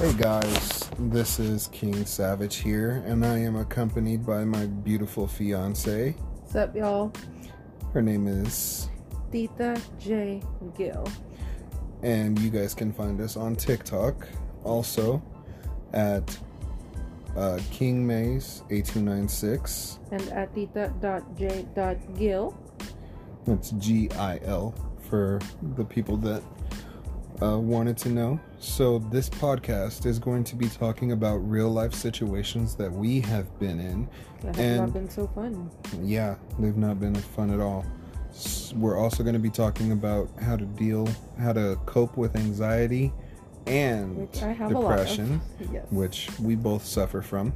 Hey guys, this is King Savage here, and I am accompanied by my beautiful fiance. What's up, y'all? Her name is, Tita J. Gill. and you guys can find us on TikTok also at uh, King Maze A296. And at Tita.J.Gill. That's G I L for the people that uh, wanted to know. So, this podcast is going to be talking about real life situations that we have been in. That And- not been so fun. Yeah, they've not been fun at all. We're also going to be talking about how to deal, how to cope with anxiety and Which I have depression, a lot of. Yes. which we both suffer from.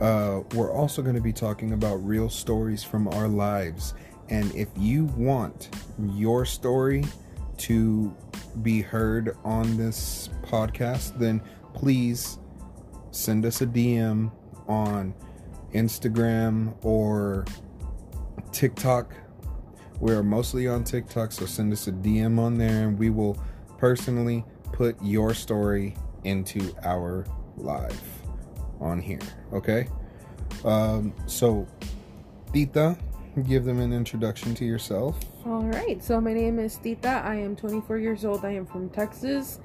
Uh, we're also going to be talking about real stories from our lives. And if you want your story to be heard on this podcast, then please send us a DM on Instagram or TikTok. We're mostly on TikTok, so send us a DM on there and we will personally put your story into our live on here. Okay? Um, so, Tita, give them an introduction to yourself. All right. So my name is Tita. I am 24 years old. I am from Texas,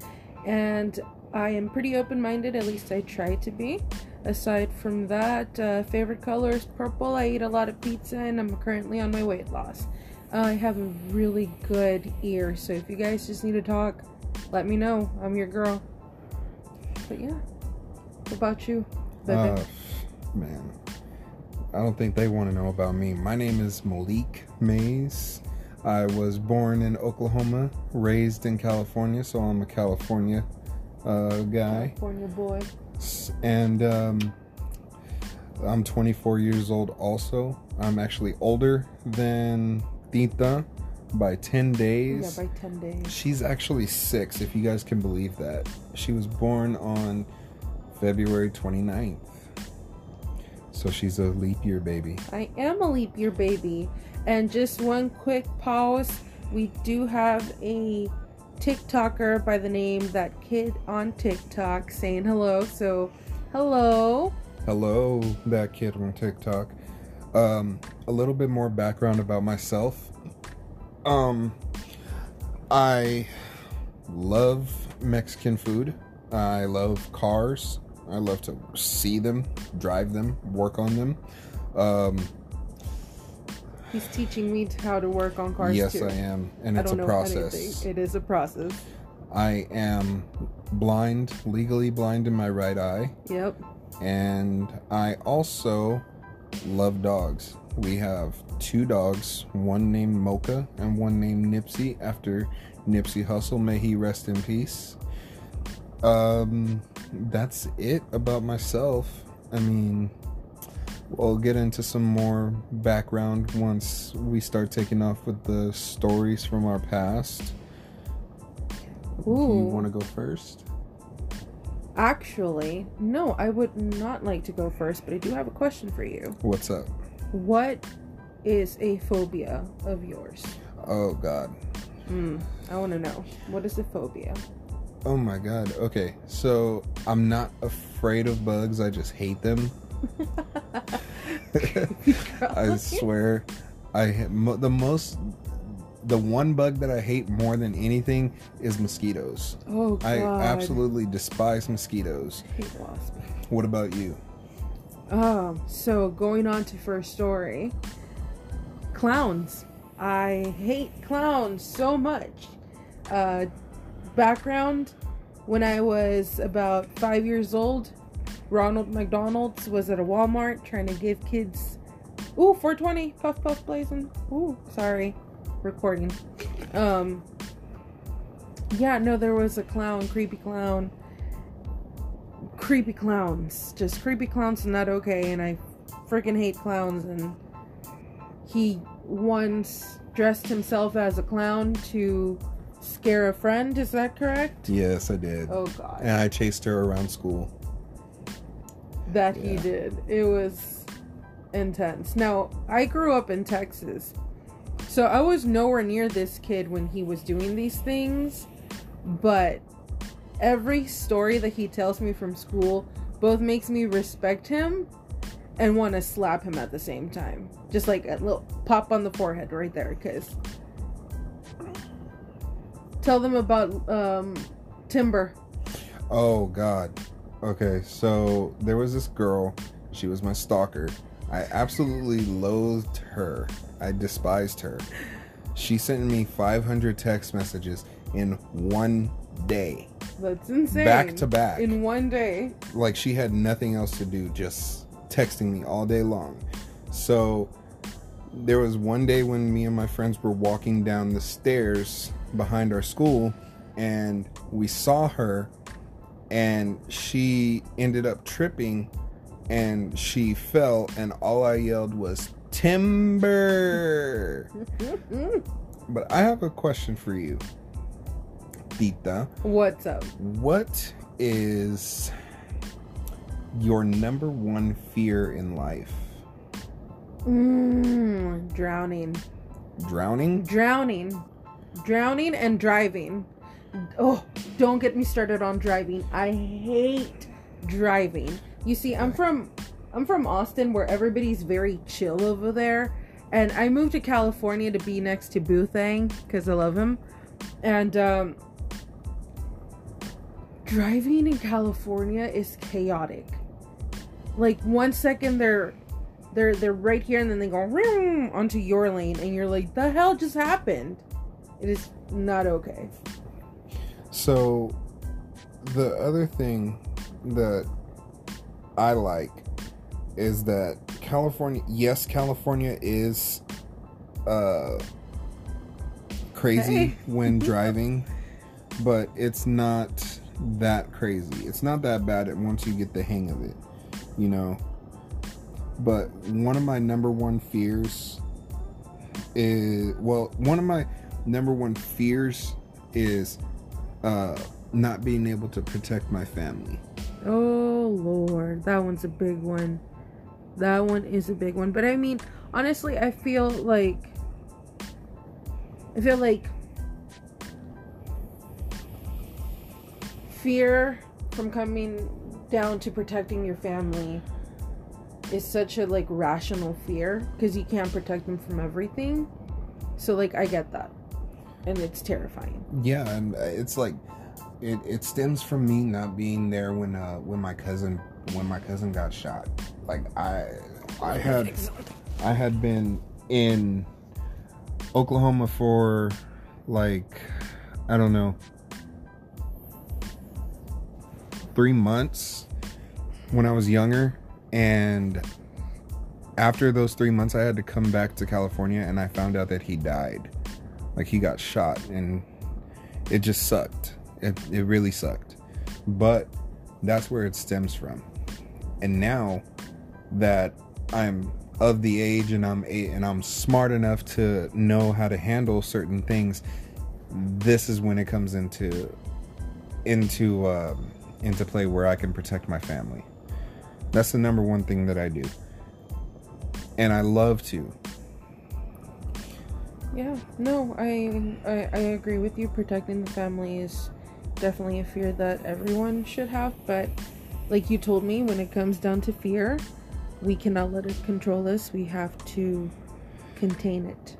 and I am pretty open-minded. At least I try to be. Aside from that, uh, favorite color is purple. I eat a lot of pizza, and I'm currently on my weight loss. I have a really good ear, so if you guys just need to talk, let me know. I'm your girl. But yeah, what about you? Uh, man, I don't think they want to know about me. My name is Malik Mays. I was born in Oklahoma, raised in California, so I'm a California uh, guy. California boy. And um, I'm 24 years old also. I'm actually older than Tita by 10 days. Yeah, by 10 days. She's actually six, if you guys can believe that. She was born on February 29th. So she's a leap year baby. I am a leap year baby. And just one quick pause. We do have a TikToker by the name that kid on TikTok saying hello. So, hello. Hello, that kid on TikTok. Um, a little bit more background about myself. Um, I love Mexican food. I love cars. I love to see them, drive them, work on them. Um, He's teaching me how to work on cars yes, too. I am, and I it's a process. anything. It is a process. I am blind, legally blind in my right eye, Yep. and I also love dogs. We have two dogs, one named Mocha and one named Nipsey after Nipsey Hussle. May he rest in peace. Um, that's it about myself. I mean, we'll get into some more background once we start taking off with the stories from our past. Do you want to go first? Actually, no, I would not like to go first, but I do have a question for you. What's up? What is a phobia of yours? Oh God. Mm, I want to know. What is a phobia? Oh my God. Okay, so I'm not afraid of bugs. I just hate them. I swear, I the most, the one bug that I hate more than anything is mosquitoes. Oh god. I absolutely despise mosquitoes. hate wasps. What about you? Um, so going on to first story. Clowns. I hate clowns so much. Uh background when I was about 5 years old, Ronald McDonald's was at a Walmart trying to give kids Ooh, 420 puff puff blazing. Ooh, sorry. Recording. Um Yeah, no, there was a clown, creepy clown creepy clowns. Just creepy clowns not okay, and I freaking hate clowns. And he once dressed himself as a clown to scare a friend. Is that correct? Yes, I did. Oh god, And I chased her around school. that he did. It was intense. Now I grew up in Texas, so I was nowhere near this kid when he was doing these things, but every story that he tells me from school both makes me respect him and want to slap him at the same time. Just like a little pop on the forehead right there, because. Tell them about um, Timber. Oh God. Okay, so there was this girl. She was my stalker. I absolutely loathed her. I despised her. She sent me 500 text messages in one day. That's insane. Back to back. In one day. Like she had nothing else to do, just texting me all day long. So there was one day when me and my friends were walking down the stairs behind our school and we saw her and she ended up tripping and she fell and all I yelled was timber. but I have a question for you. Tita. What's up? What is your number one fear in life? Mm, drowning. Drowning? Drowning. Drowning and driving. Oh, don't get me started on driving. I hate driving. You see, I'm from I'm from Austin where everybody's very chill over there. And I moved to California to be next to Boothang because I love him. And um, driving in California is chaotic. Like one second they're they're they're right here and then they go onto your lane and you're like, the hell just happened? It is not okay. So the other thing that I like is that California yes, California is uh crazy Hey. when driving, but it's not that crazy. It's not that bad once you get the hang of it, you know. But one of my number one fears is well, one of my number one fears is uh not being able to protect my family. Oh lord, that one's a big one. That one is a big one. But I mean, honestly, I feel like I feel like fear from coming down to protecting your family is such a like rational fear because you can't protect them from everything. So like I get that. And it's terrifying. Yeah, and uh, it's like it, it stems from me not being there when uh when my cousin when my cousin got shot. Like I I had I had been in Oklahoma for like I don't know 3 months when I was younger and after those 3 months I had to come back to California and I found out that he died. Like he got shot and it just sucked. It it really sucked. But that's where it stems from. And now that I'm of the age and I'm a, and I'm smart enough to know how to handle certain things, this is when it comes into into um, into play where I can protect my family. That's the number one thing that I do, and I love to. Yeah, no, I, I I agree with you. Protecting the family is definitely a fear that everyone should have, but like you told me, when it comes down to fear, we cannot let it control us. We have to contain it.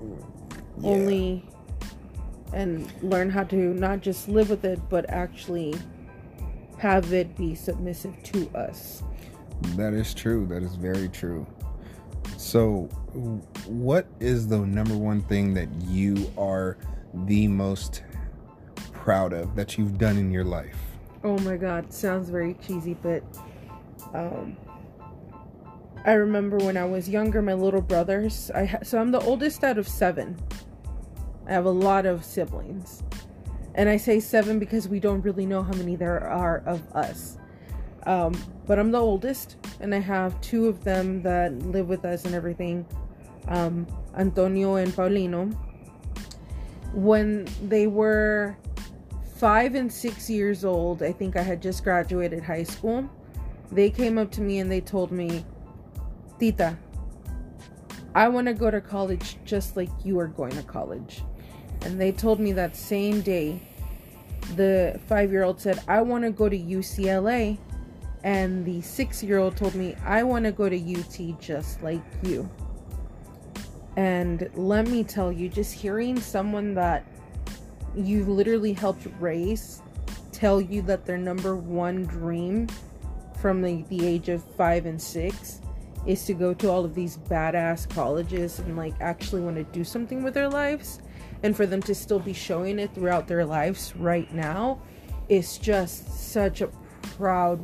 Yeah. Only and learn how to not just live with it, but actually have it be submissive to us. That is true. That is very true. So, what is the number one thing that you are the most proud of that you've done in your life? Oh my god, sounds very cheesy, but um I remember when I was younger, my little brothers, I ha- so I'm the oldest out of 7. I have a lot of siblings. And I say 7 because we don't really know how many there are of us. Um, but I'm the oldest, and I have two of them that live with us and everything um, Antonio and Paulino. When they were five and six years old, I think I had just graduated high school, they came up to me and they told me, Tita, I want to go to college just like you are going to college. And they told me that same day the five year old said, I want to go to UCLA. And the six year old told me, I want to go to UT just like you. And let me tell you, just hearing someone that you literally helped raise tell you that their number one dream from the, the age of five and six is to go to all of these badass colleges and like actually want to do something with their lives and for them to still be showing it throughout their lives right now is just such a proud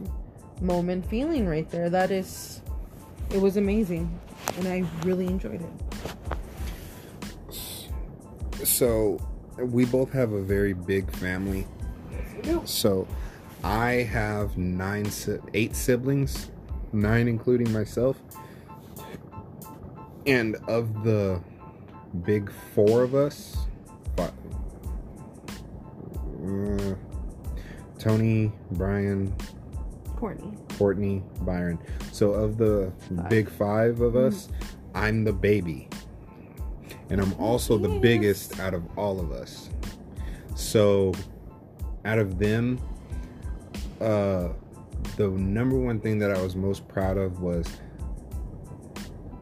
moment feeling right there that is it was amazing and i really enjoyed it So, we both have a very big family. So, I have nine, eight siblings, nine including myself. And of the big four of us, fi- uh, Tony, Brian, courtney Courtney, Byron. So of the Five. big five of us, I'm the baby. And I'm also the biggest out of all of us. So out of them, uh the number one thing that I was most proud of was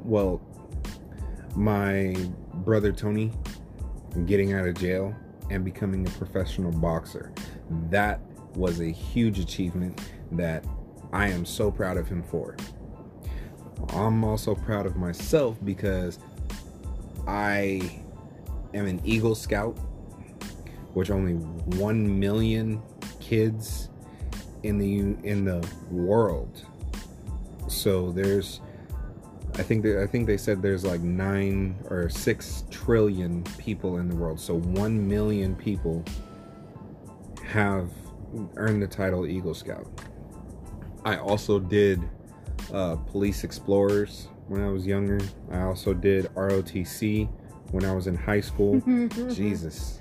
well my brother Tony getting out of jail and becoming a professional boxer. That was a huge achievement that I am so proud of him for. I'm also proud of myself because I am an Eagle Scout, which only 1 million kids in the in the world. So there's I think I think they said there's like 9 or 6 trillion people in the world. So 1 million people have earned the title Eagle Scout. I also did uh, Police Explorers when I was younger. I also did ROTC when I was in high school. Jesus.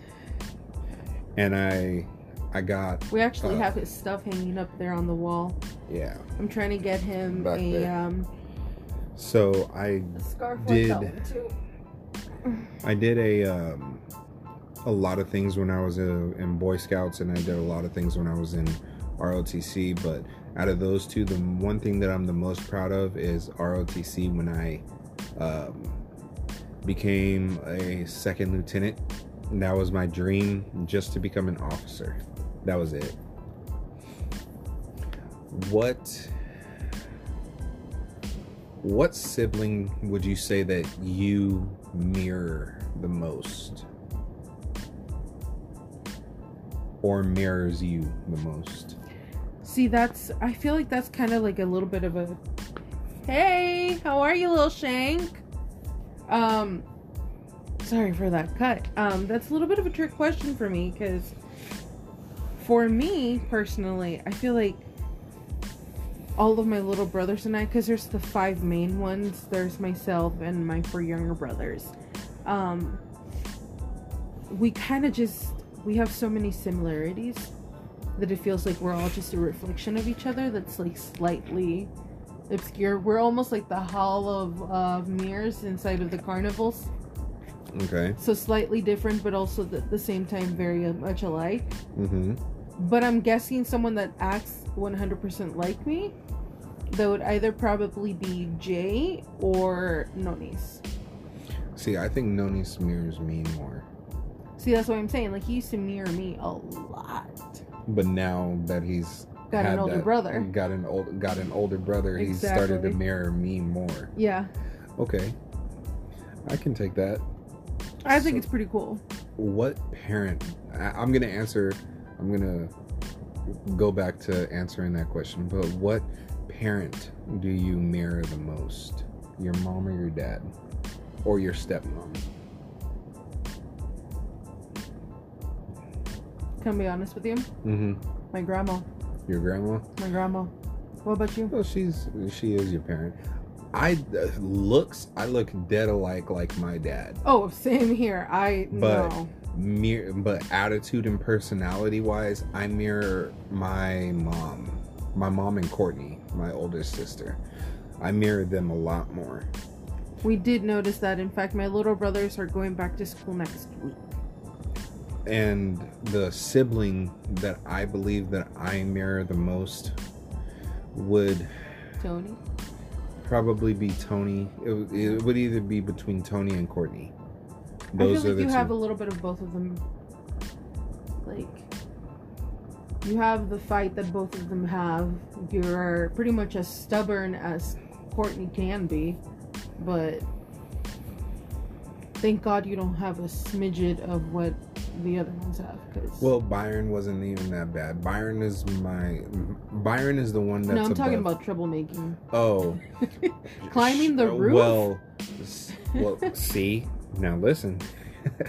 And I I got we actually Uh, have his stuff hanging up there on the wall yeah. i'm trying to get him Back a there. um So I Did- like that one too I did a um, a lot of things when I was uh, in Boy Scouts, and I did a lot of things when I was in ROTC. But out of those two, the one thing that I'm the most proud of is ROTC when I um, became a second lieutenant. That was my dream, just to become an officer. That was it. What what sibling would you say that you mirror the most? Or mirrors you the most? See, that's. I feel like that's kind of like a little bit of a. Hey, how are you, little Shank? Um, sorry for that cut. Um, that's a little bit of a trick question for me because, for me personally, I feel like all of my little brothers and I, because there's the five main ones. There's myself and my four younger brothers. Um, we kind of just we have so many similarities that it feels like we're all just a reflection of each other that's like slightly obscure. We're almost like the hall of uh, mirrors inside of the carnivals. Okay. So slightly different, but also at the same time very much alike. Mm-hmm. But I'm guessing someone that acts 100% like me, that would either probably be Jay or Nonis. See, I think Nonis mirrors me more. See, that's what I'm saying. Like, he used to mirror me a lot. But now that he's Got an older that- brother. got an old got an older brother, he's started to mirror me more. Yeah. Okay. I can take that. I think it's pretty cool. what parent I, i'm gonna answer i'm gonna go back to answering that question but what parent do you mirror the most your mom or your dad or your stepmom Can I be honest with you? mm-hmm My grandma. your grandma My grandma. What about you? well she's she is your parent i uh, looks i look dead alike like my dad Oh, same here. I But- no. Mir- but attitude and personality wise, I mirror my mom, my mom and Courtney, my oldest sister. I mirror them a lot more. We did notice that. In fact, my little brothers are going back to school next week. And the sibling that I believe that I mirror the most would Tony. probably be Tony. It, would- it would either be between Tony and Courtney. Those I feel are like you two. have a little bit of both of them. Like you have the fight that both of them have. You're pretty much as stubborn as Courtney can be, but thank God you don't have a smidget of what the other ones have. Cause well, Byron wasn't even that bad. Byron is my. Byron is the one that's. no, I'm talking above- about troublemaking. Oh, Climbing the roof? Well, well, see now, listen.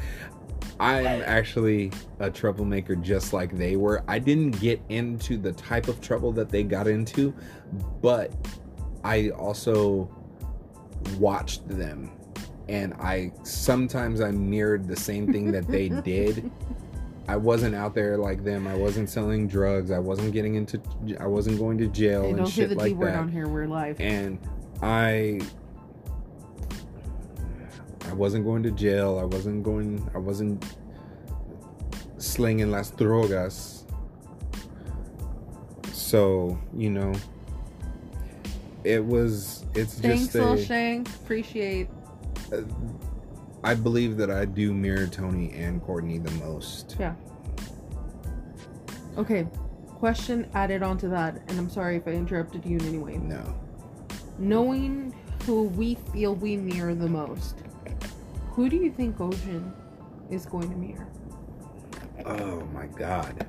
I'm actually a troublemaker, just like they were. I didn't get into the type of trouble that they got into, but I also watched them, and I sometimes I mirrored the same thing that they did. I wasn't out there like them. I wasn't selling drugs. I wasn't getting into. I wasn't going to jail Hey, and don't say shit the D word that on here. We're live. and I I wasn't going to jail. I wasn't going. I wasn't slinging las drogas. So you know, it was. It's Thanks, just. Shang. Appreciate. Uh, I believe that I do mirror Tony and Courtney the most. Yeah. Okay, question added onto that, and I'm sorry if I interrupted you in any way. No. Knowing who we feel we mirror the most, who do you think Ocean is going to mirror? Oh my God.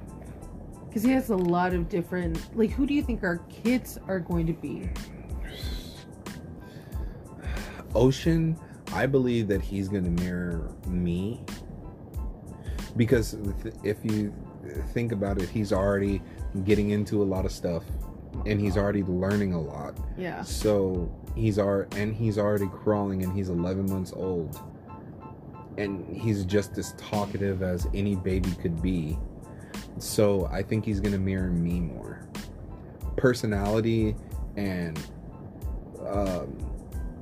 Because he has a lot of different. Like, who do you think our kids are going to be? Ocean, I believe that he's going to mirror me because if you think about it, he's already getting into a lot of stuff and he's already learning a lot. Yeah. So he's ar- and he's already crawling and he's 11 months old. And he's just as talkative as any baby could be. So I think he's going to mirror me more. Personality and um,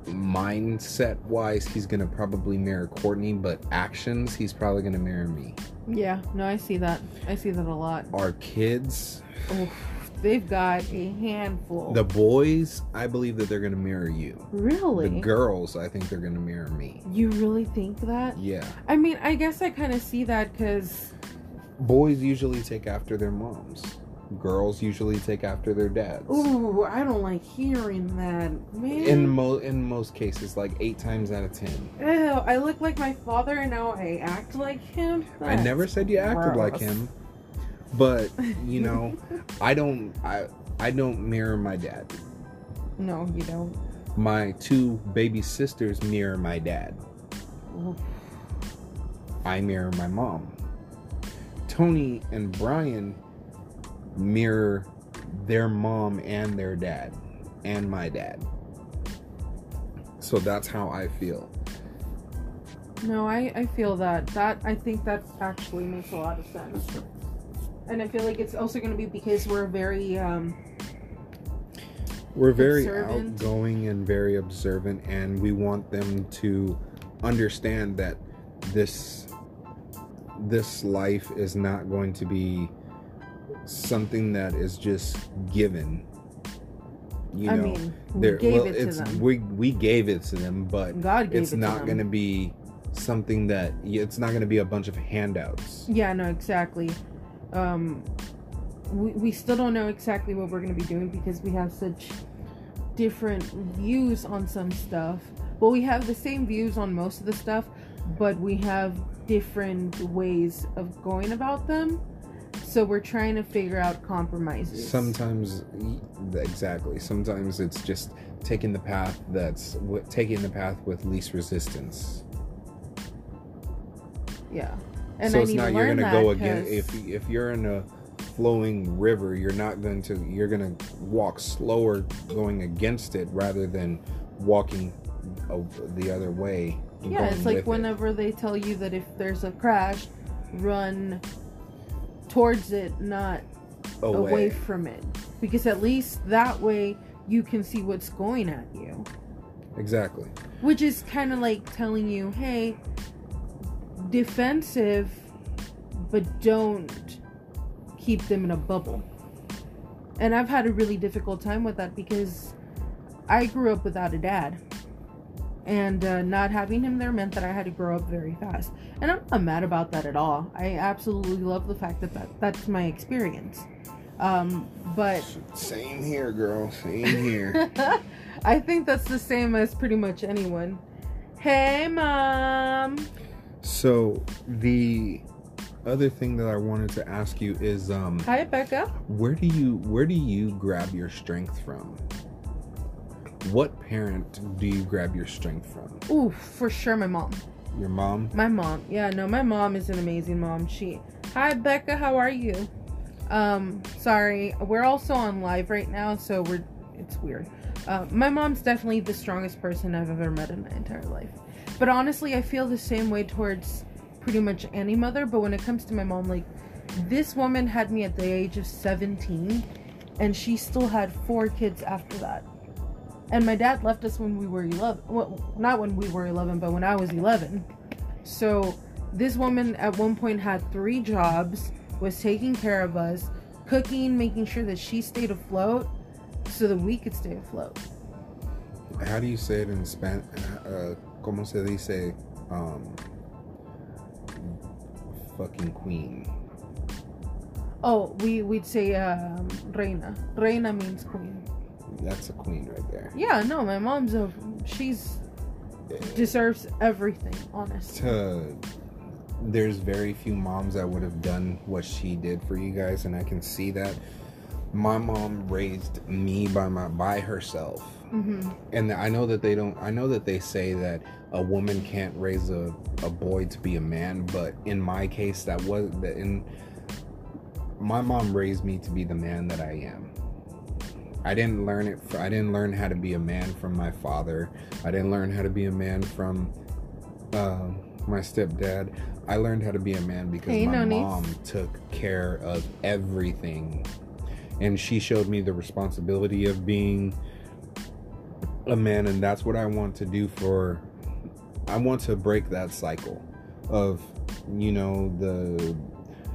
mindset wise, he's to probably mirror Courtney, but actions, he's probably to mirror me. Yeah. No, I see that. I see that a lot. Our kids, Oh, they've got a handful. the boys, I believe that they're to mirror you. really? The girls, I think they're to mirror me. you really think that? Yeah. I mean, I guess I kind of see that because Boys usually take after their moms. Girls usually take after their dads. Ooh, I don't like hearing that, man. In mo in most cases, like eight times out of ten. Ew, I look like my father and now I act like him. I never said you acted like him, but you know, I don't. I I don't mirror my dad. No, you don't. My two baby sisters mirror my dad. Ooh, I mirror my mom. Tony and Brian mirror their mom and their dad and my dad. So that's how I feel. No, I, I feel that. That I think that actually makes a lot of sense. And I feel like it's also going to be because we're very um We're very Observant. outgoing and very observant, and we want them to understand that this this life is not going to be something that is just given. You I know, mean, we gave well, it to it's them. we we gave it to them, but God it's it not going to be something that it's not going to be a bunch of handouts. Yeah, no, exactly. Um we, we still don't know exactly what we're going to be doing because we have such different views on some stuff. Well, we have the same views on most of the stuff, but we have different ways of going about them. So we're trying to figure out compromises. Sometimes, exactly. Sometimes it's just taking the path that's taking the path with least resistance. yeah. And so I it's not you're gonna go again if if you're in a flowing river you're not going to you're going to walk slower going against it rather than walking the other way Yeah, it's like it. whenever they tell you that if there's a crash, run towards it, not away. away, from it. Because at least that way you can see what's going at you. exactly Which is kind of like telling you, hey, defensive but don't keep them in a bubble. And I've had a really difficult time with that because I grew up without a dad. And uh, not having him there meant that I had to grow up very fast. And I'm not mad about that at all. I absolutely love the fact that, that that's my experience. Um, but Same here, girl. Same here. I think that's the same as pretty much anyone. Hey, mom. so the other thing that I wanted to ask you is um Hi, Becca. where do you where do you grab your strength from? What parent do you grab your strength from? Ooh, for sure, my mom. Your mom? My mom. Yeah, no, my mom is an amazing mom. She. Hi, Becca. How are you? Um, sorry, we're also on live right now, so we're. It's weird. Uh, my mom's definitely the strongest person I've ever met in my entire life. But honestly, I feel the same way towards pretty much any mother. But when it comes to my mom, like, this woman had me at the age of 17, and she still had four kids after that. And my dad left us when we were 11. Well, not when we were 11, but when I was 11. So this woman at one point had three jobs, was taking care of us, cooking, making sure that she stayed afloat so that we could stay afloat. How do you say it in Spanish? Uh, ¿Cómo se dice? Um, fucking queen. Oh, we, we'd say um, reina. Reina means queen. That's a queen right there. Yeah, no, my mom's a. She's. deserves everything, honest. To, there's very few moms that would have done what she did for you guys, and I can see that. My mom raised me by my by herself, hmm and I know that they don't. I know that they say that a woman can't raise a, a boy to be a man, but in my case, that was that in. My mom raised me to be the man that I am. I didn't learn it. I didn't learn how to be a man from my father. I didn't learn how to be a man from uh, my stepdad. I learned how to be a man because Hey, my mom took care of everything, and she showed me the responsibility of being a man, and that's what I want to do for. I want to break that cycle of, you know, the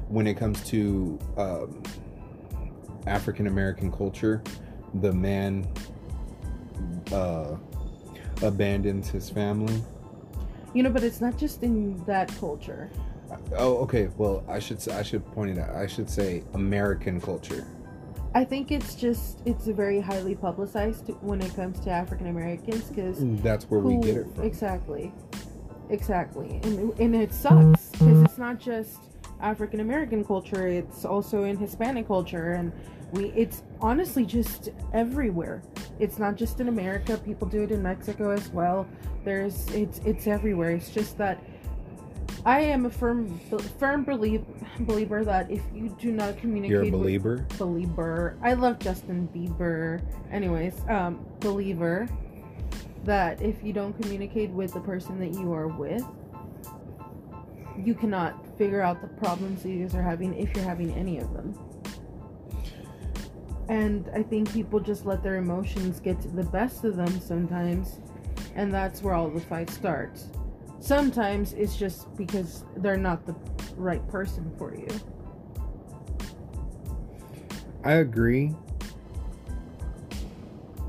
when it comes to um, African American culture, the man uh, abandons his family. You know, but it's not just in that culture. Oh, okay. Well, I should I should point it out. I should say American culture. I think it's just it's very highly publicized when it comes to African Americans because That's where we get it from. exactly, exactly, and and it sucks because it's not just African American culture; it's also in Hispanic culture, and we it's honestly just everywhere. It's not just in America; people do it in Mexico as well. There's it's it's everywhere. It's just that. I am a firm, firm believe, believer that if you do not communicate, You're a with- believer. believer. I love Justin Bieber. Anyways, um, believer that if you don't communicate with the person that you are with, you cannot figure out the problems that you guys are having if you're having any of them. And I think people just let their emotions get to the best of them sometimes, and that's where all the fight starts. Sometimes it's just because they're not the right person for you. I agree.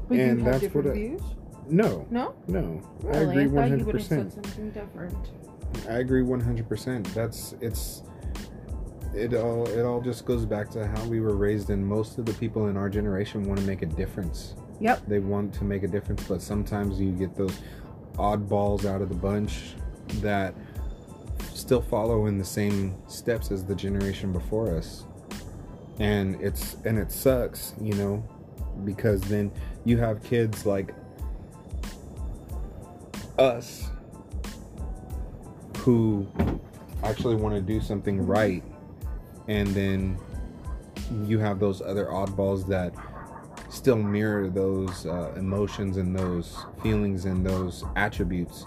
But And you have that's different what I- views? No, No? no. Really? I agree I one thought you hundred would have said percent. something different. I agree one hundred percent. That's it's. It all it all just goes back to how we were raised, and most of the people in our generation want to make a difference. Yep. They want to make a difference, but sometimes you get those oddballs out of the bunch that still follow in the same steps as the generation before us. And it's and it sucks, you know, because then you have kids like us who actually want to do something right and then you have those other oddballs that still mirror those uh, emotions and those feelings and those attributes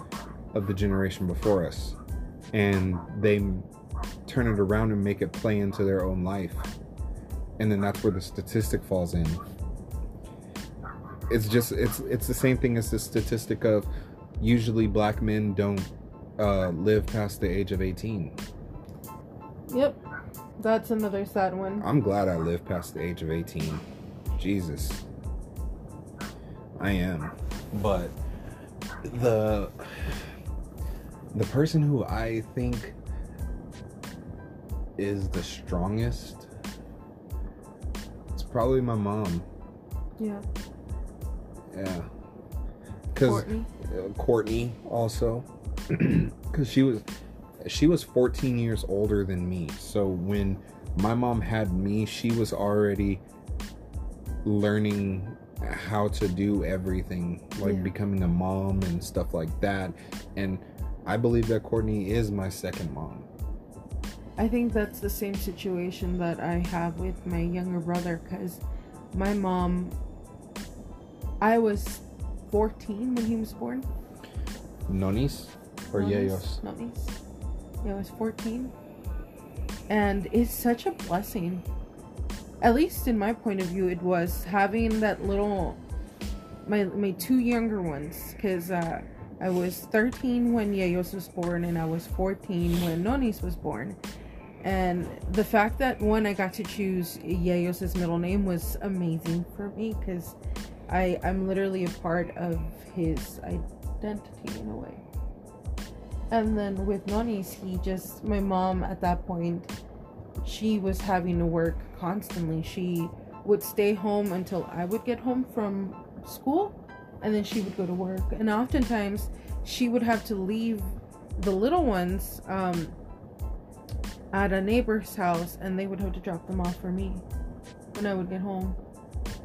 of the generation before us. And they turn it around and make it play into their own life. And then that's where the statistic falls in. It's just it's it's the same thing as the statistic of usually black men don't uh, live past the age of 18 Yep. That's another sad one. I'm glad I lived past the age of 18. Jesus. I am. But the the person who I think is the strongest it's probably my mom. Yeah. Yeah. Cuz Courtney. uh, Courtney also cuz she was she was 14 years older than me. So when my mom had me, she was already learning how to do everything, like Yeah. becoming a mom and stuff like that. And I believe that Courtney is my second mom. I think that's the same situation that I have with my younger brother because my mom, I was 14 when he was born. Nonis or Yayos? Not I was 14. And it's such a blessing. At least in my point of view, it was having that little, my my two younger ones, because uh, I was 13 when Yayos was born, and I was 14 when Nonis was born. And the fact that when I got to choose Yayos' middle name was amazing for me, because I I'm literally a part of his identity in a way. And then with Nonis, he just, my mom at that point, she was having to work constantly. She would stay home until I would get home from school, and then she would go to work. And oftentimes, she would have to leave the little ones um, at a neighbor's house, and they would have to drop them off for me when I would get home.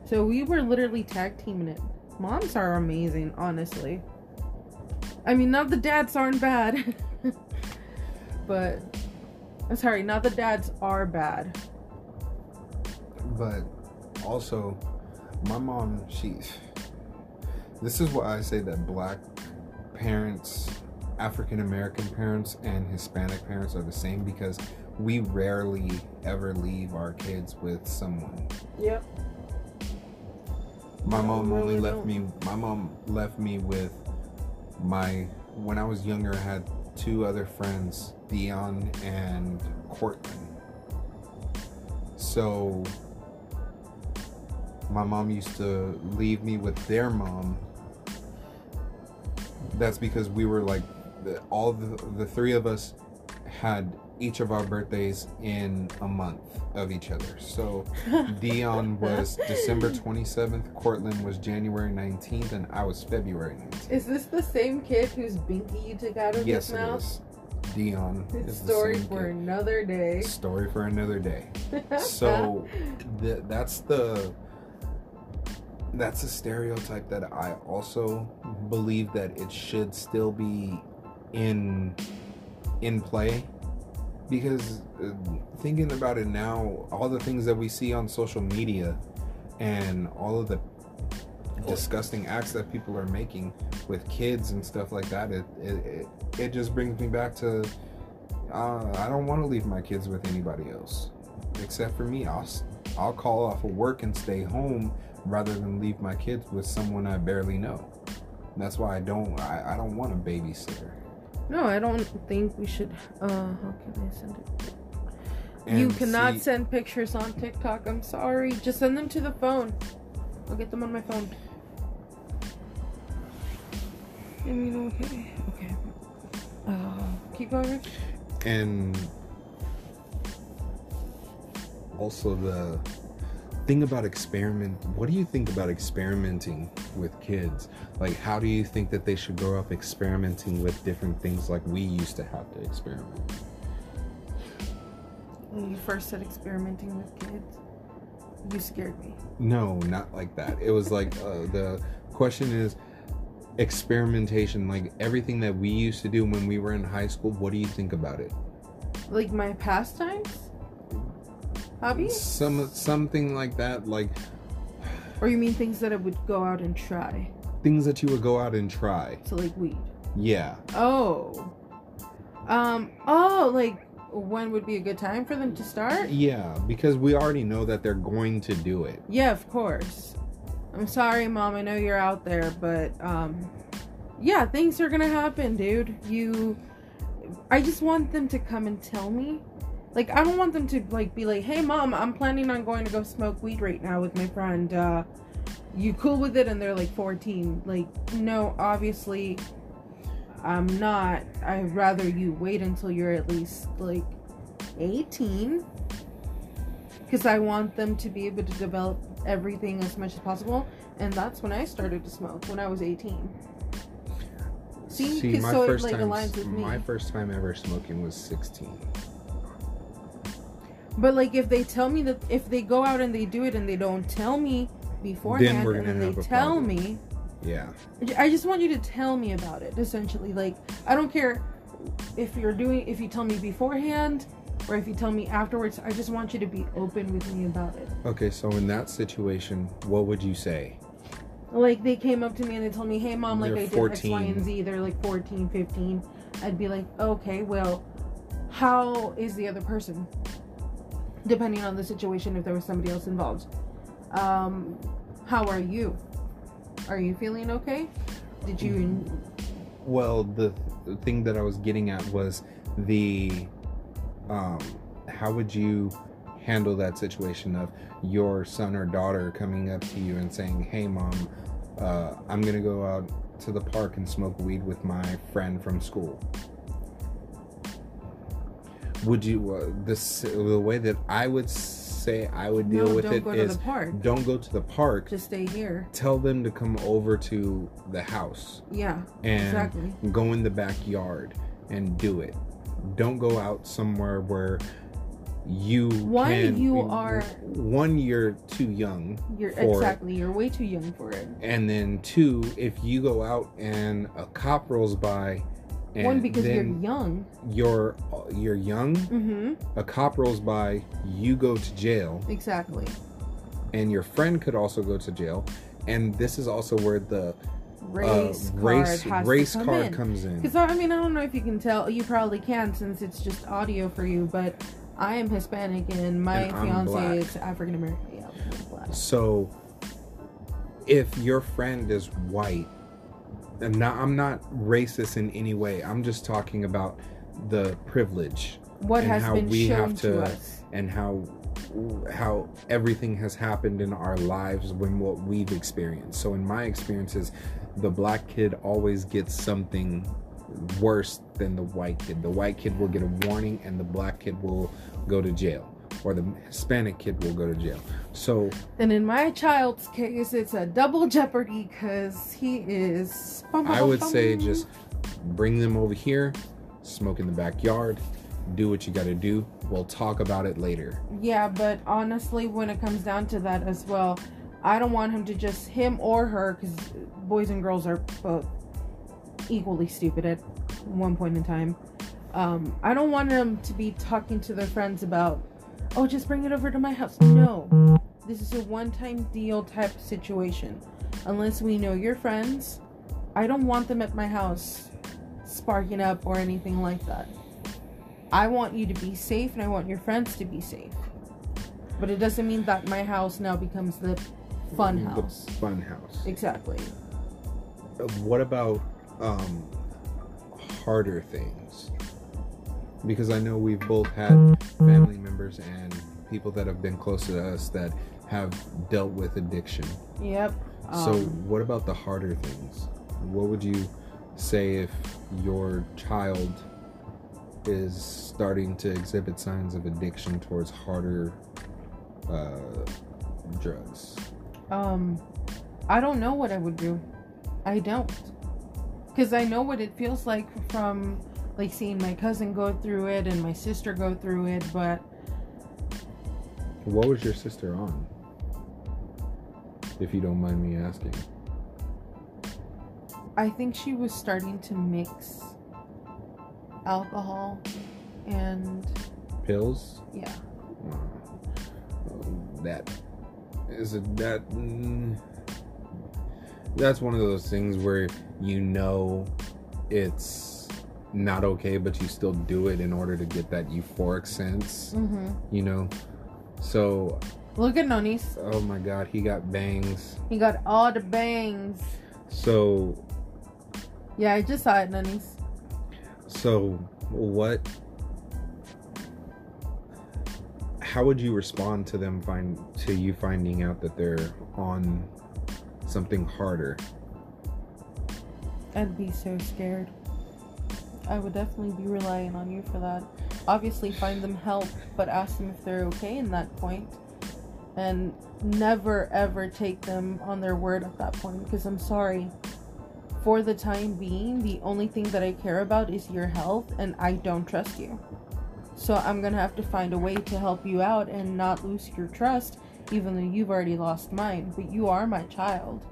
So we were literally tag teaming it. Moms are amazing, honestly. I mean, not the dads aren't bad, but I'm sorry, not the dads are bad. But also, my mom, she. This is why I say that black parents, African American parents, and Hispanic parents are the same because we rarely ever leave our kids with someone. Yep. My mom only really left don't. me. My mom left me with my. When I was younger, I had two other friends, Dion and Cortland. So my mom used to leave me with their mom. That's because we were like all the the three of us had each of our birthdays in a month of each other. So Dion was December 27th, Cortland was January 19th, and I was February 19th. Is this the same kid whose binky you took out of Yes, his it mouth? is. Dion is story for kid. another day. Story for another day. So th- that's the that's a stereotype that I also believe that it should still be in in play. Because uh, thinking about it now all the things that we see on social media and all of the disgusting acts that people are making with kids and stuff like that it it, it, just brings me back to uh, I don't want to leave my kids with anybody else except for me. I'll I'll call off of work and stay home rather than leave my kids with someone I barely know. That's why I don't I, I don't want a babysitter no, I don't think we should. Uh, how can I send it? you cannot see- send pictures on TikTok. I'm sorry. Just send them to the phone. I'll get them on my phone. I mean, okay. Okay. Uh, keep going. and also the thing about experiment what do you think about experimenting with kids like how do you think that they should grow up experimenting with different things like we used to have to experiment When you first said experimenting with kids, you scared me. no not like that it was like uh, the question is experimentation like everything that we used to do when we were in high school what do you think about it Like my pastimes? Hobbies? some something like that like Or you mean things that I would go out and try? things that you would go out and try So like weed. yeah Oh. Um, oh, like when would be a good time for them to start? Yeah, because we already know that they're going to do it. Yeah, of course. I'm sorry, mom. I know you're out there, but um, yeah, things are gonna happen, dude. You, I just want them to come and tell me, Like I don't want them to like be like, "Hey mom, I'm planning on going to go smoke weed right now with my friend. Uh you cool with it?" And they're like 14. Like, no, obviously I'm not. I'd rather you wait until you're at least like 18 because I want them to be able to develop everything as much as possible. And that's when I started to smoke when I was 18. See, See my so it, first like, time, aligns with me. my first time ever smoking was 16. But like if they tell me that if they go out and they do it and they don't tell me beforehand we're and then they tell problem. me, Yeah. I just want you to tell me about it. Essentially, like I don't care if you're doing if you tell me beforehand or if you tell me afterwards. I just want you to be open with me about it. Okay, so in that situation, what would you say? Like they came up to me and they told me, "Hey mom, like They're I did X, Y, and Z." They're like 14, 15. I'd be like, "Okay, well, how is the other person?" Depending on the situation, if there was somebody else involved. Um, how are you? Are you feeling okay? Did you? Well, the, the thing that I was getting at was the um how would you handle that situation of your son or daughter coming up to you and saying, "Hey mom, uh, I'm to go out to the park and smoke weed with my friend from school." Would you uh, this the way that I would say I would deal no, with it is to the park. don't go to the park. Just stay here. tell them to come over to the house Yeah, and exactly. go in the backyard and do it. Don't go out somewhere where you One, can, you are- one you're too young You're for it. exactly. You're way too young for it. and then two if you go out and a cop rolls by and One because you're young. you're you're young Mm-hmm. a cop rolls by you go to jail Exactly. and your friend could also go to jail and this is also where the Race uh, card race has race come card in. comes in Because I mean, I don't know if you can tell. You probably can since it's just audio for you. But I am Hispanic and my And fiance black. is African American. Yeah, So, if your friend is white, and not, I'm not racist in any way. I'm just talking about the privilege What and has how been we shown have to to- us? and how how everything has happened in our lives when what we've experienced. So, in my experiences, the black kid always gets something worse than the white kid. The white kid will get a warning, and the black kid will go to jail, or the Hispanic kid will go to jail. So. And in my child's case, it's a double jeopardy because he is. I would say just bring them over here, smoke in the backyard, do what you got to do. We'll talk about it later. Yeah, but honestly, when it comes down to that as well, I don't want him to just him or her because boys and girls are both equally stupid at one point in time. Um, I don't want them to be talking to their friends about, oh, just bring it over to my house. No, this is a one-time deal type situation. Unless we know your friends, I don't want them at my house sparking up or anything like that. I want you to be safe and I want your friends to be safe. But it doesn't mean that my house now becomes the fun house. The fun house. Exactly. Uh, What about um, harder things? Because I know we've both had family members and people that have been close to us that have dealt with addiction. Yep. so, Um, what about the harder things? What would you say if your child is starting to exhibit signs of addiction towards harder uh, drugs? um, I don't know what I would do. I don't. Because I know what it feels like from like seeing my cousin go through it and my sister go through it, but What was your sister on? If you don't mind me asking. I think she was starting to mix alcohol and Pills? yeah. That is it that mm, that's one of those things where you know it's not okay but you still do it in order to get that euphoric sense Mm-hmm. you know so Look at Nonis. oh my god he got bangs He got all the bangs. so Yeah, I just saw it, Nonis. so what how would you respond to them find to you finding out that they're on something harder? I'd be so scared. I would definitely be relying on you for that. Obviously, find them help, but ask them if they're okay in that point. And never ever take them on their word at that point because I'm sorry. For the time being, the only thing that I care about is your health, and I don't trust you. So I'm gonna have to find a way to help you out and not lose your trust, even though you've already lost mine. But you are my child.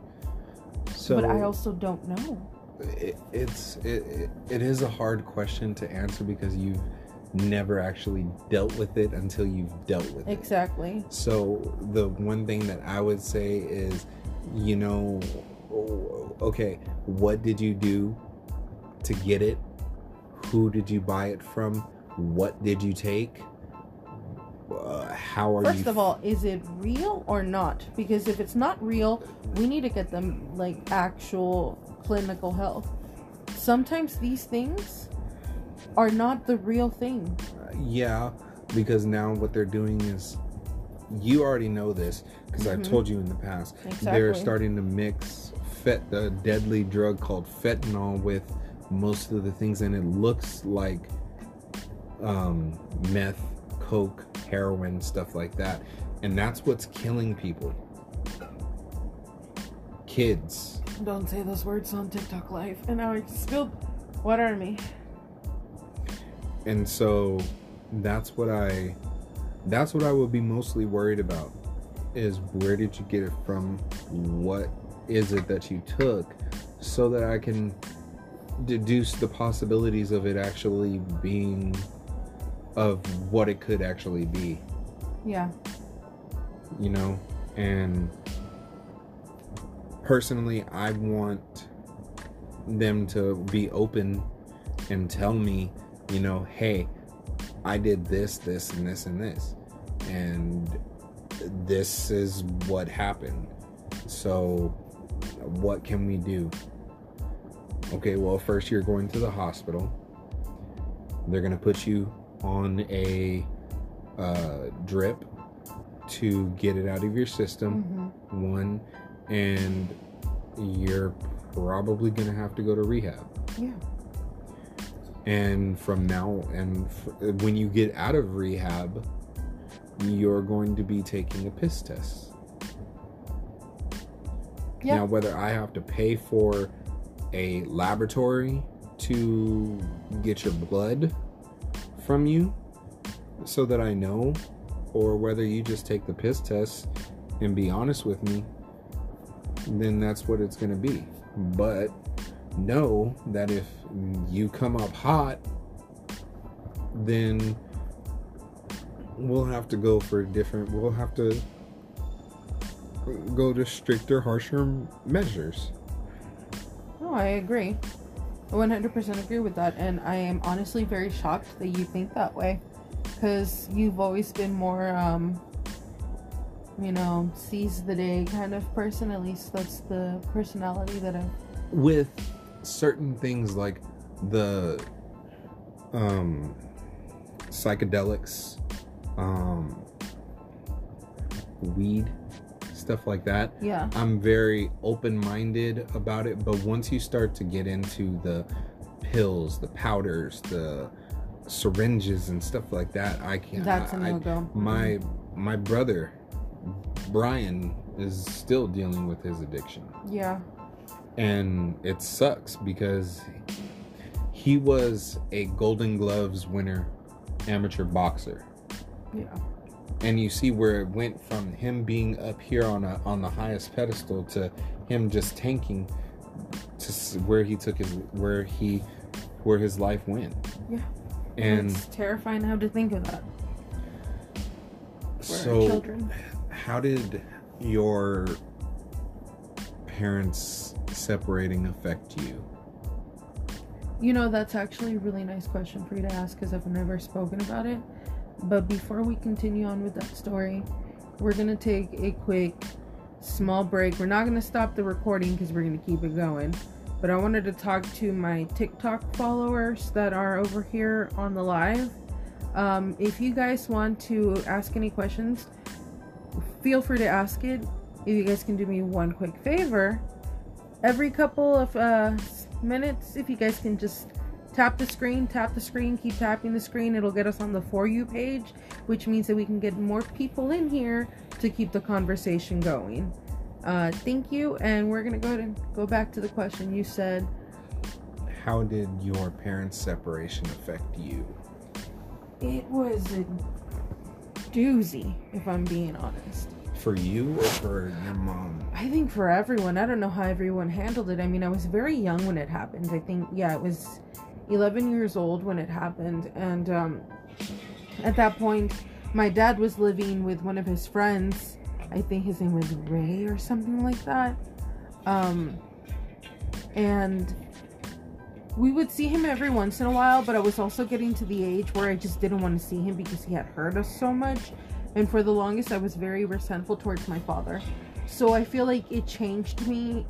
So but I also don't know. It, it's it, it, it is a hard question to answer because you've never actually dealt with it until you've dealt with it. Exactly. So the one thing that I would say is, you know, okay, what did you do to get it? Who did you buy it from? What did you take? Uh, how are First you? of all, is it real or not? Because if it's not real, we need to get them like actual clinical health. Sometimes these things are not the real thing. yeah, because now what they're doing is, you already know this because Mhm. I've told you in the past. Exactly. They're starting to mix fet the deadly drug called fentanyl with most of the things, and it looks like um, meth, coke, heroin, stuff like that, and that's what's killing people. Kids. Don't say those words on TikTok live. And now I spilled water on me. and so that's what i that's what i would be mostly worried about is where did you get it from what is it that you took so that i can deduce the possibilities of it actually being of what it could actually be Yeah. you know and personally i want them to be open and tell me you know hey i did this this and this and this and this is what happened. So what can we do? Okay well first you're going to the hospital. They're going to put you on a uh, drip to get it out of your system. Hmm one and you're probably going to have to go to rehab Yeah. and from now and f- when you get out of rehab you're going to be taking a piss test Yeah. now whether i have to pay for a laboratory to get your blood from you so that i know or whether you just take the piss test and be honest with me then that's what it's going to be but know that if you come up hot, then we'll have to go for different. We'll have to go to stricter, harsher measures. No, I agree. I 100% agree with that. And I am honestly very shocked that you think that way. Because you've always been more, um, you know, seize the day kind of person. At least that's the personality that I've. With certain things like the um, psychedelics, um, weed, stuff like that. Yeah. I'm very open minded about it, but once you start to get into the pills, the powders, the syringes and stuff like that, I can't. That's a no go. my my brother Brian is still dealing with his addiction, Yeah. and it sucks because he was a Golden Gloves winner, amateur boxer Yeah. and you see where it went from him being up here on a on the highest pedestal to him just tanking to where he took his where he where his life went Yeah. and it's terrifying how to think of that our so children. How did your parents separating affect you You know, that's actually a really nice question for you to ask because I've never spoken about it. But before we continue on with that story, we're going to take a quick small break. We're not going to stop the recording because we're going to keep it going. But I wanted to talk to my TikTok followers that are over here on the live. Um, if you guys want to ask any questions, feel free to ask it. If you guys can do me one quick favor, every couple of uh, minutes, if you guys can just tap the screen, tap the screen, keep tapping the screen, it'll get us on the For You page, which means that we can get more people in here to keep the conversation going. Uh, thank you, and we're gonna go ahead and go back to the question you said. How did your parents' separation affect you? It was a doozy, if I'm being honest. For you or for your mom? I think for everyone. I don't know how everyone handled it. I mean, I was very young when it happened. I think, yeah, it was 11 years old when it happened. And um, at that point, my dad was living with one of his friends. I think his name was Ray or something like that. Um, and we would see him every once in a while, but I was also getting to the age where I just didn't want to see him because he had hurt us so much. And for the longest, I was very resentful towards my father. So I feel like it changed me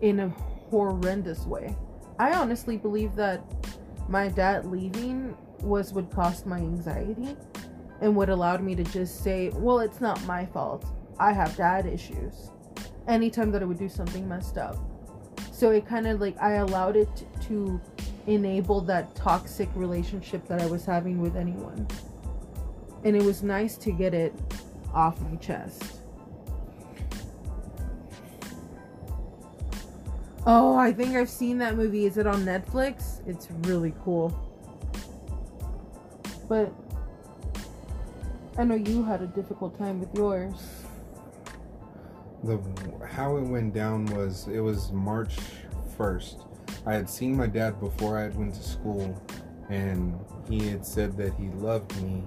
in a horrendous way. I honestly believe that my dad leaving was what caused my anxiety and what allowed me to just say, well, it's not my fault. I have dad issues. Anytime that I would do something messed up. So it kind of like I allowed it to enable that toxic relationship that I was having with anyone. And it was nice to get it off my chest. Oh, I think I've seen that movie. Is it on Netflix? It's really cool. But I know you had a difficult time with yours. The how it went down was it was March 1st. I had seen my dad before I had went to school and he had said that he loved me.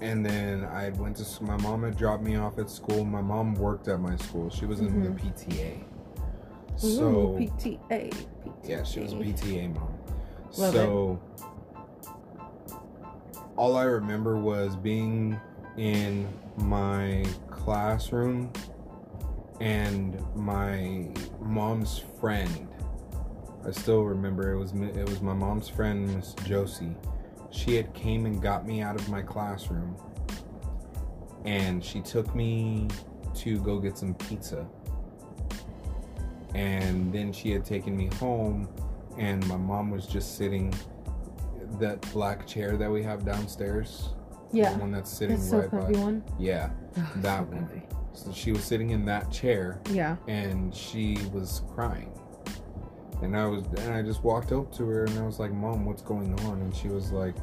And then I went to my mom had dropped me off at school. My mom worked at my school. She was in the mm-hmm. PTA. So Ooh, PTA, PTA. Yeah, she was a PTA mom. Love so all I remember was being in my classroom and my mom's friend. I still remember it was it was my mom's friend Miss Josie. She had came and got me out of my classroom and she took me to go get some pizza and then she had taken me home and my mom was just sitting that black chair that we have downstairs Yeah. the one that's sitting so right comfy by one. yeah Oh, that so one comfy. so she was sitting in that chair Yeah. and she was crying and i was and i just walked up to her and i was like mom what's going on and she was like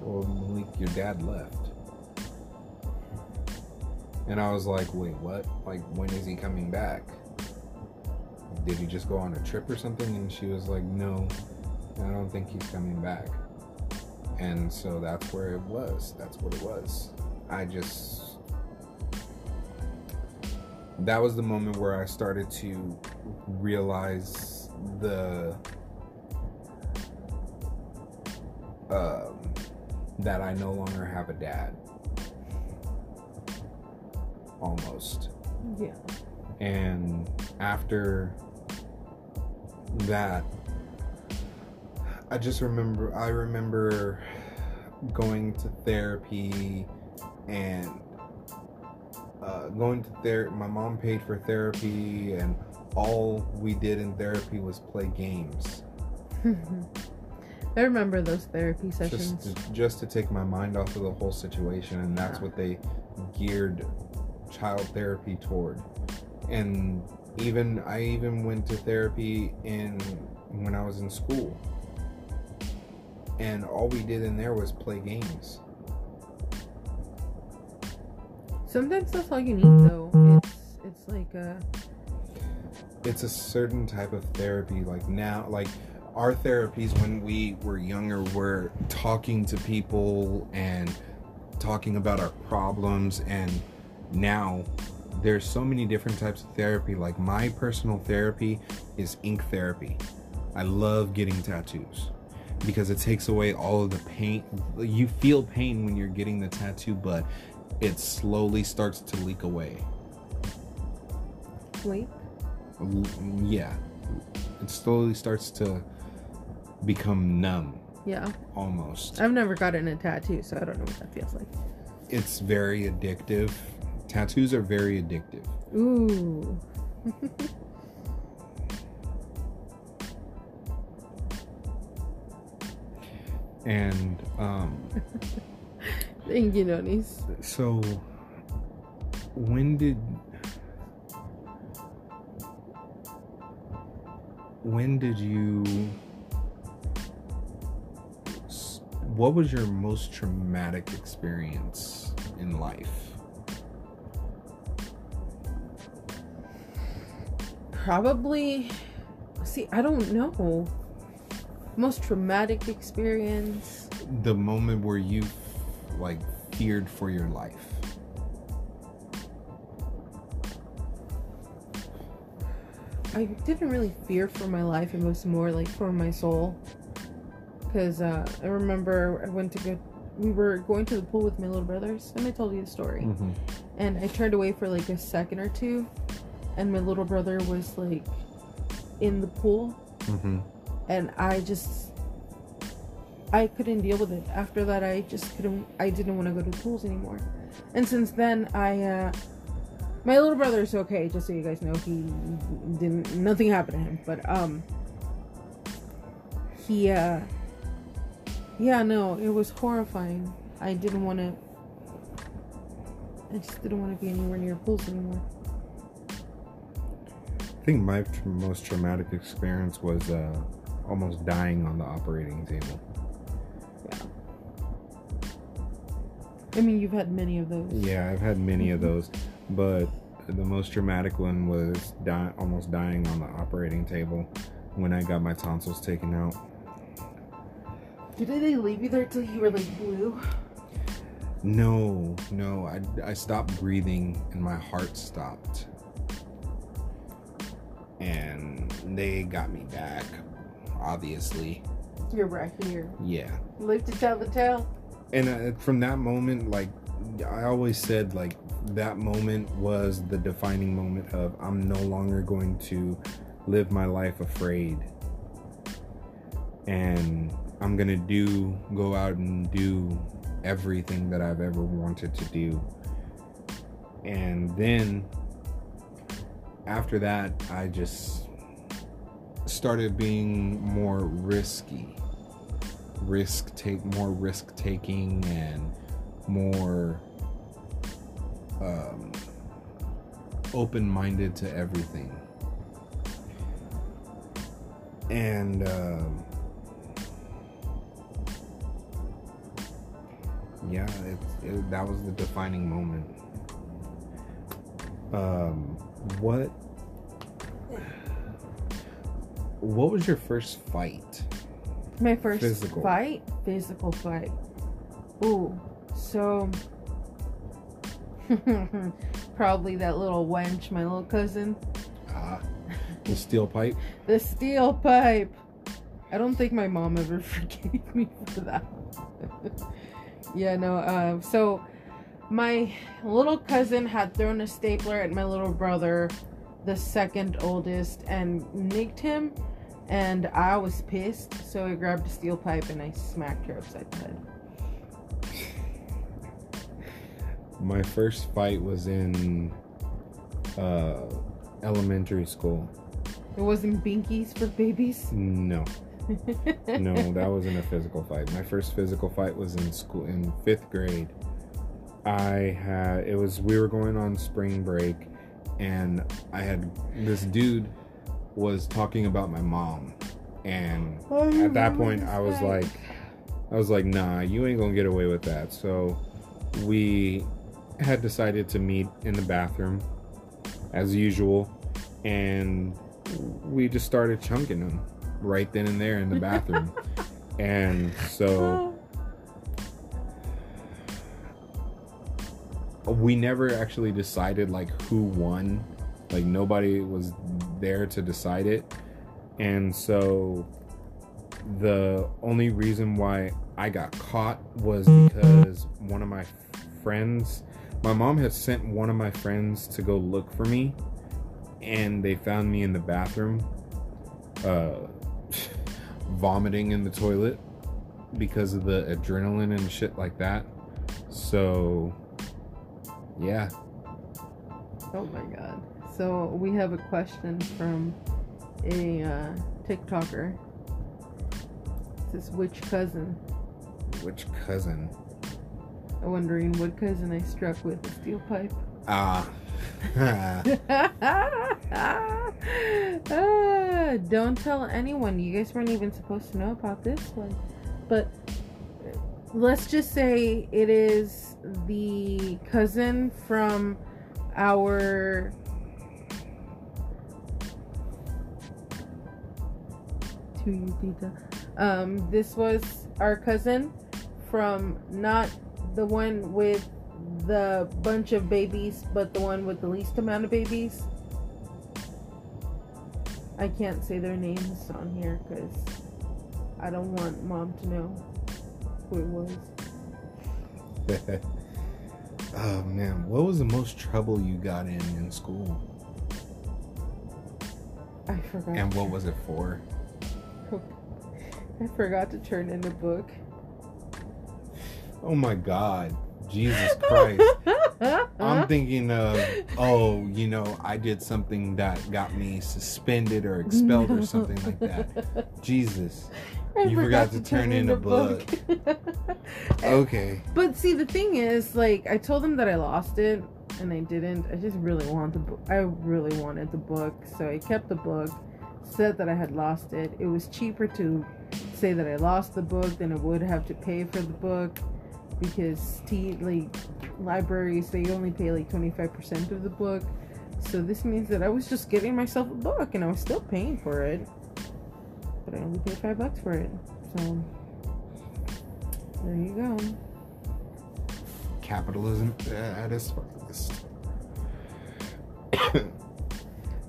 well malik your dad left and i was like wait what like when is he coming back did he just go on a trip or something and she was like no i don't think he's coming back and so that's where it was that's what it was i just that was the moment where I started to realize the um, that I no longer have a dad. Almost. Yeah. And after that, I just remember, I remember going to therapy and uh, going to therapy. My mom paid for therapy, and all we did in therapy was play games. I remember those therapy Just sessions. to, just to take my mind off of the whole situation, and that's what they geared child therapy toward. And even I even went to therapy in when I was in school, and all we did in there was play games. Sometimes that's all you need, though. It's it's like uh it's a certain type of therapy like now like our therapies when we were younger were talking to people and talking about our problems and now there's so many different types of therapy like my personal therapy is ink therapy i love getting tattoos because it takes away all of the pain you feel pain when you're getting the tattoo but it slowly starts to leak away sleep. L- mm, yeah it slowly starts to become numb Yeah. almost. I've never gotten a tattoo, so I don't know what that feels like. It's very addictive. Tattoos are very addictive. Ooh. And um, Thank you, Nonis. so, when did when did you? What was your most traumatic experience in life? Probably. See, I don't know. Most traumatic experience. The moment where you like feared for your life. I didn't really fear for my life. It was more like for my soul. Because uh, I remember I went to go. We were going to the pool with my little brothers, and I told you the story. Mm-hmm. And I turned away for like a second or two, and my little brother was like in the pool, Mm-hmm. And I just I couldn't deal with it. After that, I just couldn't. I didn't want to go to pools anymore. And since then, I uh, my little brother's okay. Just so you guys know, he didn't. Nothing happened to him. But um, he uh, yeah, no, it was horrifying. I didn't want to. I just didn't want to be anywhere near pools anymore. I think my most traumatic experience was uh, almost dying on the operating table. Yeah. I mean, you've had many of those. Yeah, I've had many of mm-hmm. those, but the most dramatic one was di- almost dying on the operating table when I got my tonsils taken out. Did they leave you there till you were like blue? No, no, I, I stopped breathing and my heart stopped. And they got me back, obviously. You're right here. Yeah. Live to tell the tale. and uh, from that moment like i always said like that moment was the defining moment of i'm no longer going to live my life afraid and i'm gonna do go out and do everything that i've ever wanted to do and then after that i just started being more risky risk take more risk taking and more um, open minded to everything. And um, yeah, it, it, that was the defining moment. Um, what what was your first fight? My first Physical. fight? Physical fight. Ooh, so. Probably that little wench, my little cousin. Ah, the steel pipe. The steel pipe. I don't think my mom ever forgave me for that. yeah, no, uh, so my little cousin had thrown a stapler at my little brother, the second oldest, and nicked him. And I was pissed, so I grabbed a steel pipe and I smacked her upside the head. My first fight was in uh, elementary school. It wasn't binkies for babies. No, no, that wasn't a physical fight. My first physical fight was in school in fifth grade. I had it was we were going on spring break, and I had this dude was talking about my mom, and at that point I was like, I was like, nah, you ain't gonna get away with that. So we had decided to meet in the bathroom as usual, and we just started chunking them right then and there in the bathroom. and so we never actually decided like who won. Like nobody was there to decide it. And so the only reason why I got caught was because one of my friends, my mom had sent one of my friends to go look for me, and they found me in the bathroom, uh, vomiting in the toilet. because of the adrenaline and shit like that. So, yeah. Oh my god. So we have a question from a uh, TikToker. It says which cousin? Which cousin? I'm wondering what cousin I struck with a steel pipe. Ah. Ah, don't tell anyone. You guys weren't even supposed to know about this one. But let's just say it is the cousin from our to you, Tita. Um, this was our cousin from not the one with the bunch of babies, but the one with the least amount of babies. I can't say their names on here because I don't want mom to know who it was. oh man, what was the most trouble you got in in school? I forgot. And what was it for? I forgot to turn in the book. Oh my god. Jesus Christ. I'm thinking of, oh, you know, I did something that got me suspended or expelled or something like that. Jesus. I You forgot to turn in a book. Okay. But see, the thing is, like, I told them that I lost it, and I didn't. I just really want the book. I really wanted the book, so I kept the book. Said that I had lost it. It was cheaper to say that I lost the book than it would have to pay for the book, because T like libraries they only pay like twenty five percent of the book. So this means that I was just getting myself a book, and I was still paying for it, but I only paid five bucks for it. So there you go. Capitalism uh, at its finest.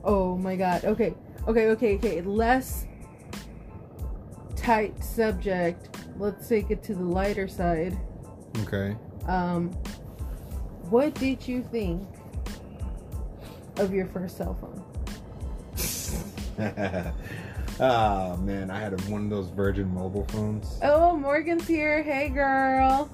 Oh my god. Okay. Okay, okay, okay. Less tight subject. Let's take it to the lighter side. Okay. Um what did you think of your first cell phone? oh man, I had one of those Virgin mobile phones. Oh, Morgan's here. Hey girl.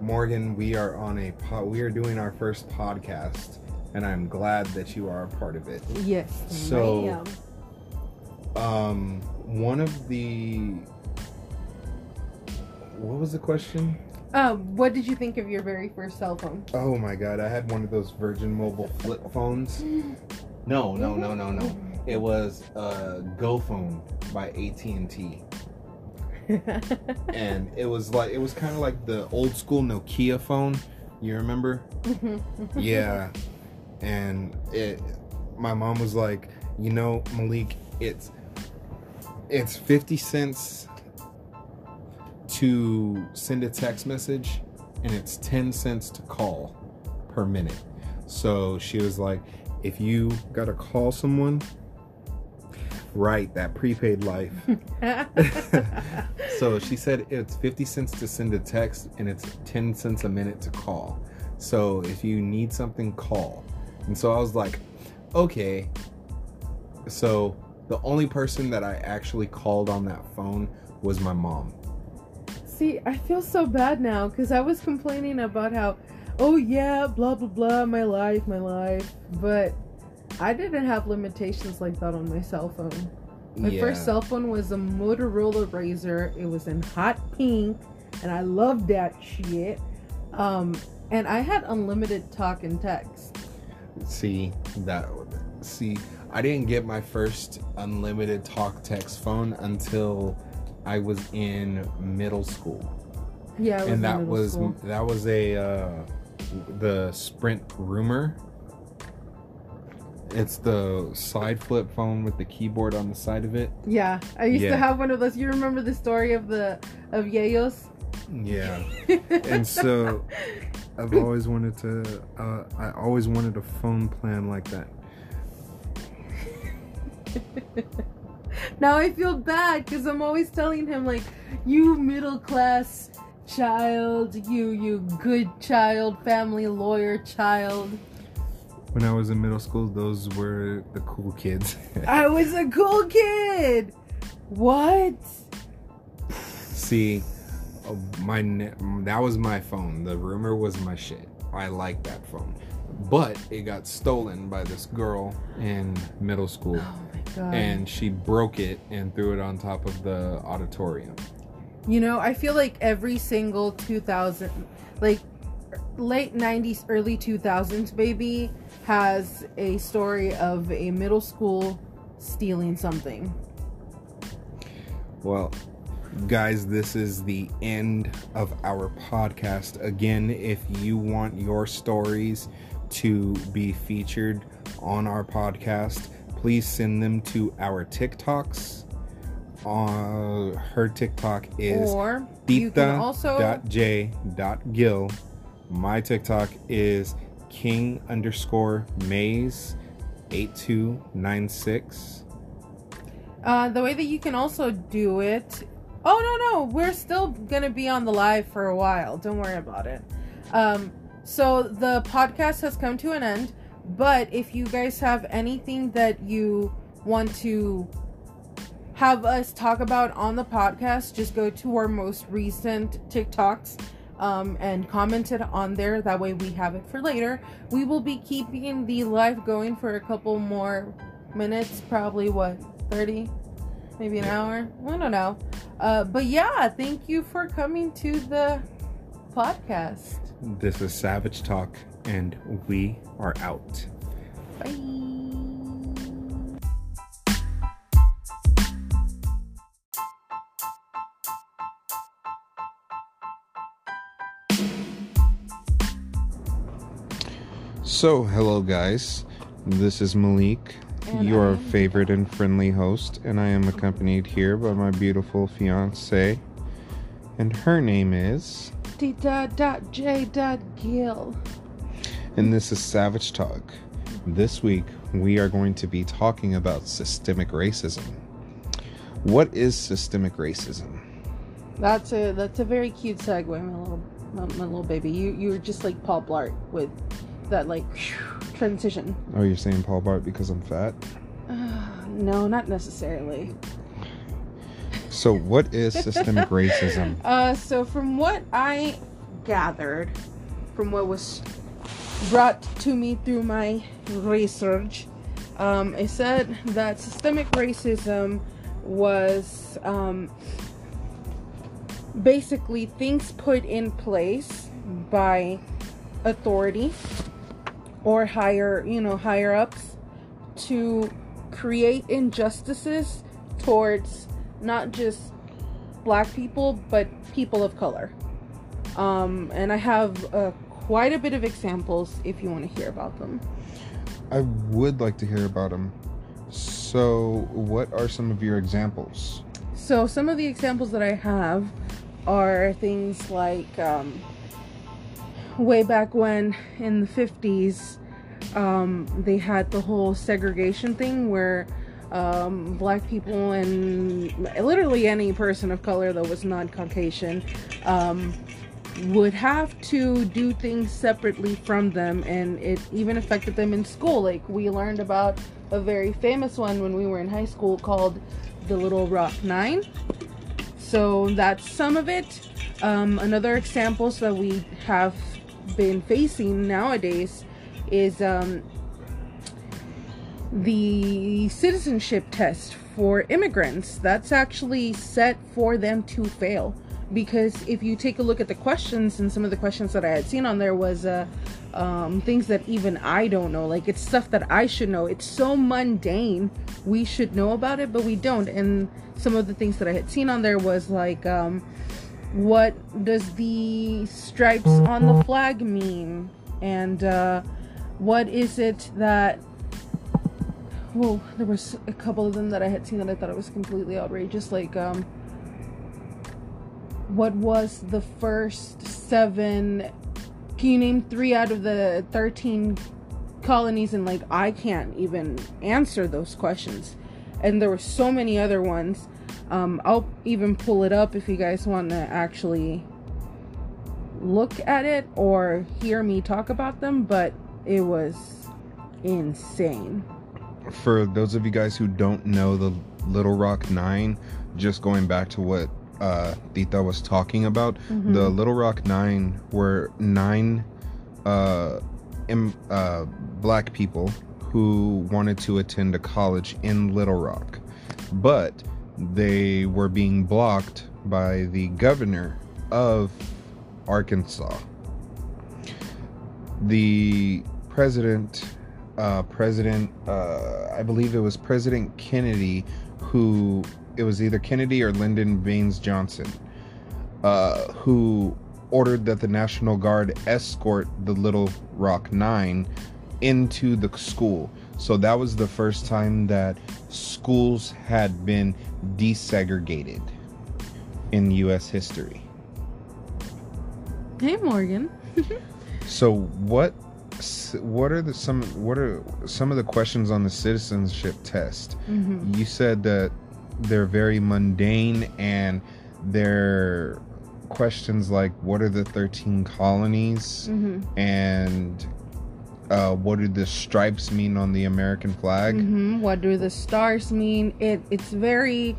Morgan, we are on a po- we are doing our first podcast, and I'm glad that you are a part of it. Yes. So-. Um, one of the what was the question? Um, what did you think of your very first cell phone? Oh my god, I had one of those Virgin Mobile flip phones. No, no, no, no, no. It was a Go phone by AT and T, and it was like it was kind of like the old school Nokia phone. You remember? yeah and it my mom was like you know malik it's it's 50 cents to send a text message and it's 10 cents to call per minute so she was like if you gotta call someone right that prepaid life so she said it's 50 cents to send a text and it's 10 cents a minute to call. So if you need something, call. And so I was like, okay. So the only person that I actually called on that phone was my mom. See, I feel so bad now because I was complaining about how, oh yeah, blah blah blah, my life, my life. But I didn't have limitations like that on my cell phone. My Yeah. first cell phone was a Motorola Razr. It was in hot pink, and I loved that shit. Um, and I had unlimited talk and text. See that see I didn't get my first unlimited talk text phone until I was in middle school. Yeah, I was in and that was school. that was a uh, the Sprint Rumor. It's the side flip phone with the keyboard on the side of it. yeah. I used Yeah. to have one of those. You remember the story of the of Yayos? Yeah, and so I've always wanted to. Uh, I always wanted a phone plan like that. now I feel bad because I'm always telling him like, you middle class child, you you good child, family lawyer child. When I was in middle school, those were the cool kids. I was a cool kid. What? See, my that was my phone. The rumor was my shit. I like that phone, but it got stolen by this girl in middle school, Oh my god. and she broke it and threw it on top of the auditorium. You know, I feel like every single 2000, like late 90s, early 2000s baby has a story of a middle school stealing something. Well, guys, this is the end of our podcast. Again, if you want your stories to be featured on our podcast, please send them to our TikToks. Uh, her TikTok is or also. My TikTok is king underscore maze 8296. uh the way that you can also do it. Oh no, no, we're still to be on the live for a while. Don't worry about it. Um so the podcast has come to an end, but if you guys have anything that you want to have us talk about on the podcast, just go to our most recent TikToks um, and comment it on there. That way we have it for later. We will be keeping the live going for a couple more minutes, probably what, 30? Maybe an hour? I don't know. Uh, but yeah, thank you for coming to the podcast. This is Savage Talk, and we are out. Bye. So, hello, guys. This is Malik, And your am- favorite and friendly host, and I am accompanied here by my beautiful fiance, and her name is. Tita.j.gill. And this is Savage Talk. This week, we are going to be talking about systemic racism. What is systemic racism? That's a that's a very cute segue, my little my, my little baby. You you were just like Paul Blart with that like transition. Oh, you're saying Paul Blart because I'm fat? no, not necessarily. So, what is systemic racism? Uh, so from what I gathered, from what was brought to me through my research, um, it said that systemic racism was um, basically things put in place by authority or higher, you know, higher ups to create injustices towards not just black people but people of color. Um, and I have uh, quite a bit of examples if you want to hear about them. I would like to hear about them. So, what are some of your examples? So some of the examples that I have are things like um, way back when in the 50s um, they had the whole segregation thing where um, black people and literally any person of color that was not Caucasian um, would have to do things separately from them and it even affected them in school. Like we learned about a very famous one when we were in high school called the little rock nine. So that's some of it. Um, another examples that we have been facing nowadays is um, the citizenship test for immigrants. That's actually set for them to fail. Because if you take a look at the questions and some of the questions that i had seen on there was uh, um, things that even i don't know. Like it's stuff that i should know. It's so mundane. We should know about it but we don't. And some of the things that i had seen on there was like um, what does the stripes on the flag mean? And uh, what is it that well there was a couple of them that i had seen that i thought it was completely outrageous like um what was the first seven can you name three out of the 13 colonies? And like i can't even answer those questions. And there were so many other ones um, i'll even pull it up if you guys want to actually look at it or hear me talk about them but it was insane For those of you guys who don't know the Little Rock Nine, just going back to what uh, Tita was talking about. Mhm. The Little Rock Nine were nine uh, Im- uh, black people who wanted to attend a college in Little Rock, but they were being blocked by the governor of Arkansas. The president, uh, President, uh, I believe it was President Kennedy, who it was either Kennedy or Lyndon Baines Johnson, uh, who ordered that the National Guard escort the Little Rock Nine into the school. So that was the first time that schools had been desegregated in U.S. history. Hey, Morgan. So what what are the some what are some of the questions on the citizenship test? hmm You said that they're very mundane and they're questions like what are the 13 colonies hmm and uh, what do the stripes mean on the American flag? hmm What do the stars mean? It it's very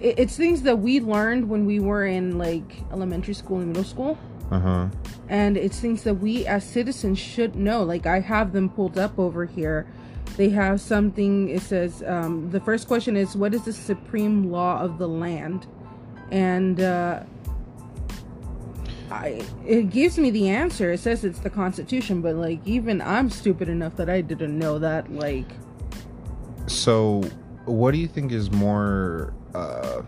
it, it's things that we learned when we were in like elementary school and middle school. Uh-huh. and it's things that we as citizens should know like i have them pulled up over here they have something it says um, the first question is what is the supreme law of the land and uh, I, it gives me the answer it says it's the constitution but like even i'm stupid enough that i didn't know that like So, what do you think is more? Uh,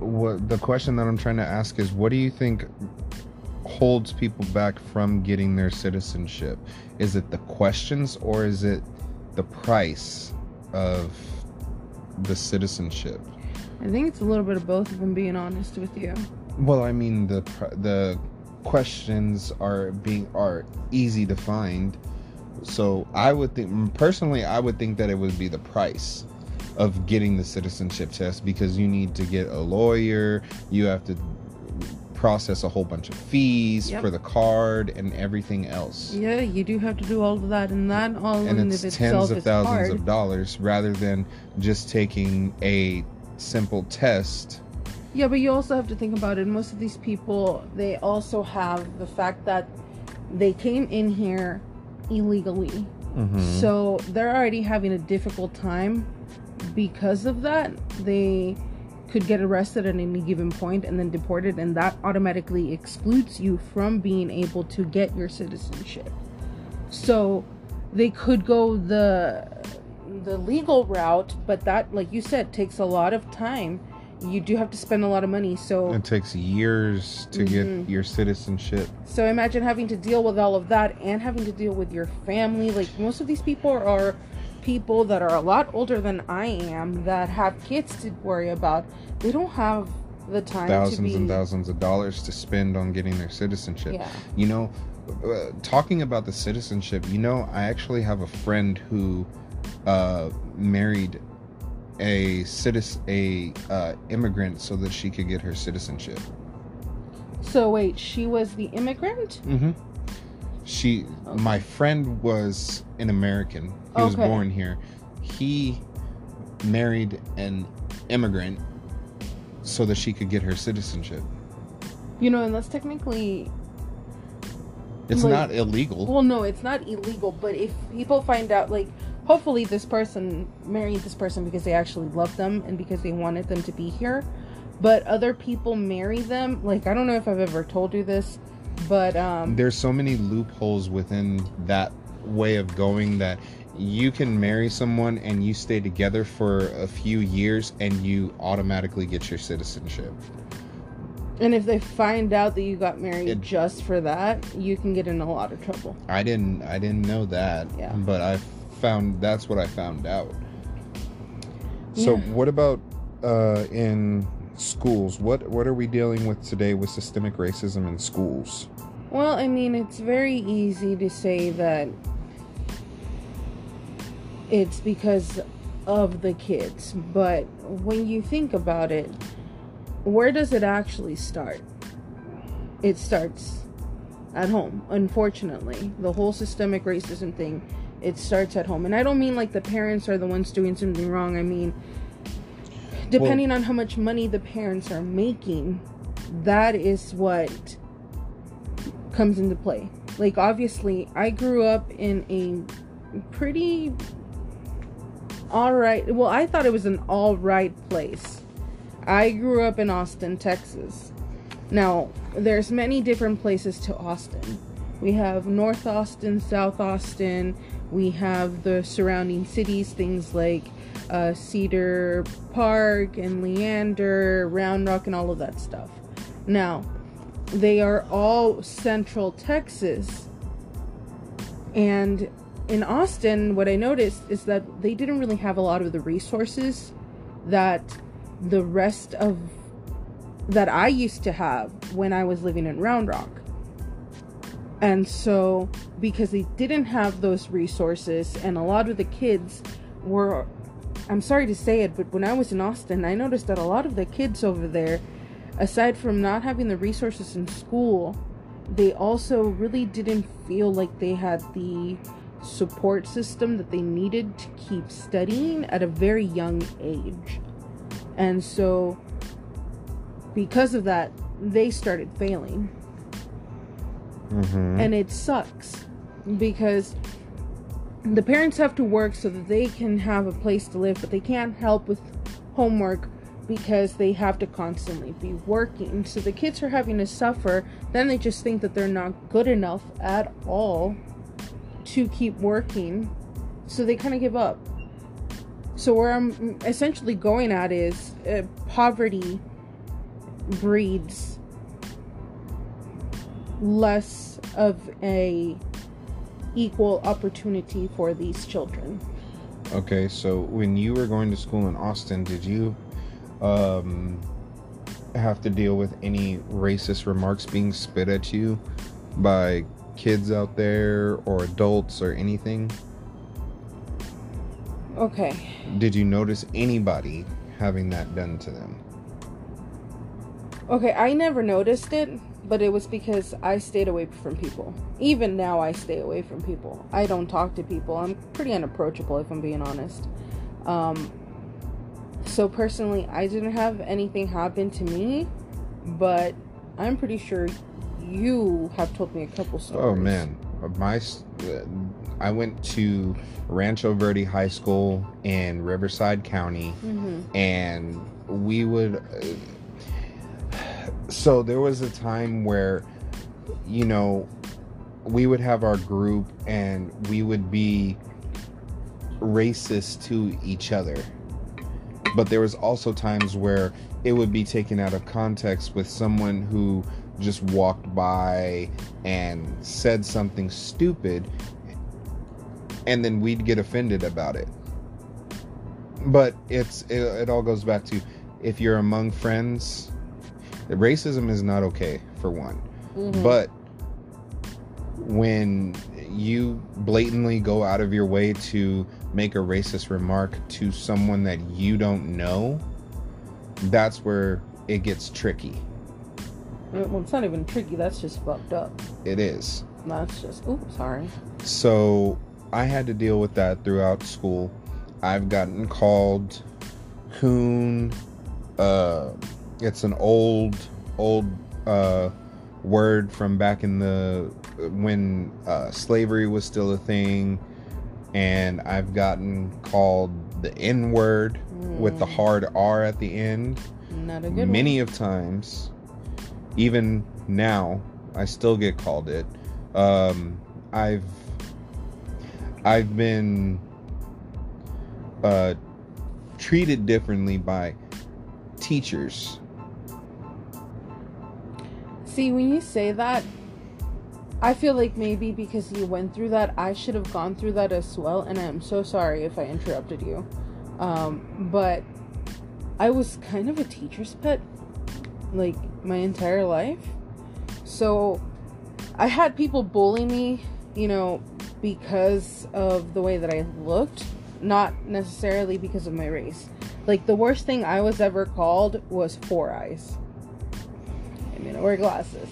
what the question that I'm trying to ask is, what do you think holds people back from getting their citizenship? Is it the questions or is it the price of the citizenship? I think it's a little bit of both if i'm being honest with you Well, I mean the the questions are being are easy to find. So I would think personally, I would think that it would be the price of getting the citizenship test because you need to get a lawyer, you have to process a whole bunch of fees Yep. for the card and everything else. yeah you do have to do all of that and that all And in it's of tens of thousands hard. of dollars rather than just taking a simple test. Yeah, but you also have to think about it. Most of these people, they also have the fact that they came in here illegally. Mm-hmm. So they're already having a difficult time because of that. They could get arrested at any given point and then deported, and that automatically excludes you from being able to get your citizenship. So they could go the the legal route, but that, like you said, takes a lot of time. You do have to spend a lot of money. So It takes years to Mhm. get your citizenship. So imagine having to deal with all of that and having to deal with your family. Like most of these people are people that are a lot older than I am that have kids to worry about. They don't have the time to thousands be and thousands of dollars to spend on getting their citizenship. Yeah. You know, uh, talking about the citizenship, you know, I actually have a friend who uh, married a citizen, a uh, immigrant, so that she could get her citizenship. So wait, she was the immigrant? Mm-hmm. She, Okay. my friend, was an American. He was born here. He married an immigrant so that she could get her citizenship. You know, and that's technically It's Like- not illegal. well no, it's not illegal, but if people find out like hopefully this person married this person because they actually love them and because they wanted them to be here. But other people marry them. Like I don't know if I've ever told you this, but um there's so many loopholes within that way of going that you can marry someone and you stay together for a few years and you automatically get your citizenship. And if they find out that you got married It- just for that, you can get in a lot of trouble. I didn't I didn't know that, Yeah. but I found that's what I found out. So Yeah. what about uh in schools? What what are we dealing with today with systemic racism in schools? Well, I mean, it's very easy to say that it's because of the kids, but when you think about it, where does it actually start? It starts at home, unfortunately. The whole systemic racism thing, it starts at home. And I don't mean like the parents are the ones doing something wrong. I mean, depending on how much money the parents are making, that is what comes into play. Like obviously, I grew up in a pretty all right. Well, I thought it was an all right place. I grew up in Austin, Texas. Now, there's many different places to Austin. We have North Austin, South Austin. We have the surrounding cities, things like uh, Cedar Park and Leander, Round Rock, and all of that stuff. Now, they are all central Texas. And in Austin, what I noticed is that they didn't really have a lot of the resources that the rest of that I used to have when I was living in Round Rock. And so, because they didn't have those resources, and a lot of the kids were, I'm sorry to say it, but when I was in Austin, I noticed that a lot of the kids over there, aside from not having the resources in school, they also really didn't feel like they had the support system that they needed to keep studying at a very young age. And so, because of that, they started failing. Mm-hmm. And it sucks because the parents have to work so that they can have a place to live, but they can't help with homework because they have to constantly be working. So the kids are having to suffer. Then they just think that they're not good enough at all to keep working. So they kind of give up. So where I'm essentially going at is uh, poverty breeds less of a equal opportunity for these children. Okay, so when you were going to school in Austin, did you um, have to deal with any racist remarks being spit at you by kids out there or adults or anything? Okay. Did you notice anybody having that done to them? Okay, I never noticed it, but it was because I stayed away from people. Even now, I stay away from people. I don't talk to people. I'm pretty unapproachable, if I'm being honest. Um, so, personally, I didn't have anything happen to me, but I'm pretty sure you have told me a couple stories. Oh man, my uh, I went to Rancho Verde High School in Riverside County, hmm and we would. Uh, so there was a time where, you know, we would have our group, and we would be racist to each other. But there was also times where it would be taken out of context with someone who just walked by and said something stupid and then we'd get offended about it but it's it, it all goes back to if you're among friends racism is not okay for one Mhm. but when you blatantly go out of your way to make a racist remark to someone that you don't know that's where it gets tricky Well, it's not even tricky. That's just fucked up. it is That's just. Oops, sorry. So I had to deal with that throughout school. I've gotten called coon. Uh, it's an old, old uh, word from back in the when uh, slavery was still a thing, and I've gotten called the N word with the Mm. hard R at the end Not a good many of times even now i still get called it um i've i've been uh treated differently by teachers one. See, when you say that, I feel like maybe because you went through that, I should have gone through that as well. And I'm so sorry if I interrupted you. Um, but I was kind of a teacher's pet, like my entire life. So I had people bully me, you know, because of the way that I looked, not necessarily because of my race. Like the worst thing I was ever called was four eyes. I mean, I wear glasses.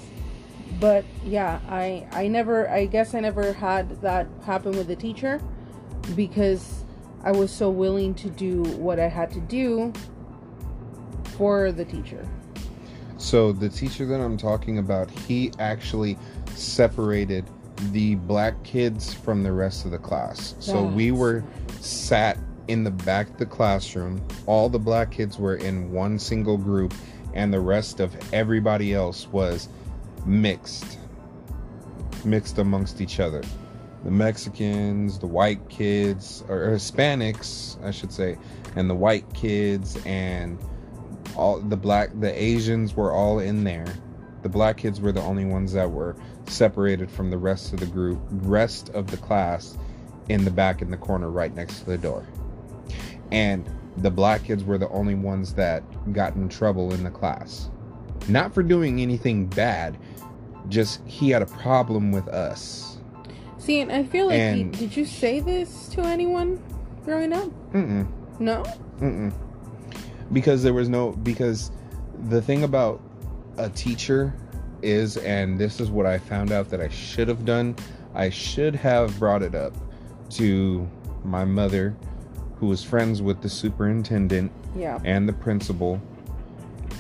But yeah, I I never I guess I never had that happen with a teacher because I was so willing to do what I had to do for the teacher. So the teacher that I'm talking about, he actually separated the black kids from the rest of the class. So we were sat in the back of the classroom. All the black kids were in one single group and the rest of everybody else was mixed. Mixed amongst each other. The Mexicans, the white kids, or Hispanics, I should say, and the white kids and all the black the asians were all in there the black kids were the only ones that were separated from the rest of the group rest of the class in the back in the corner right next to the door and the black kids were the only ones that got in trouble in the class not for doing anything bad just he had a problem with us See, and I feel like, And- did you say this to anyone growing up? Mm-mm. No. Mm-mm. Because there was no because the thing about a teacher is, and this is what I found out that I should have done. I should have brought it up to my mother, who was friends with the superintendent Yeah. and the principal,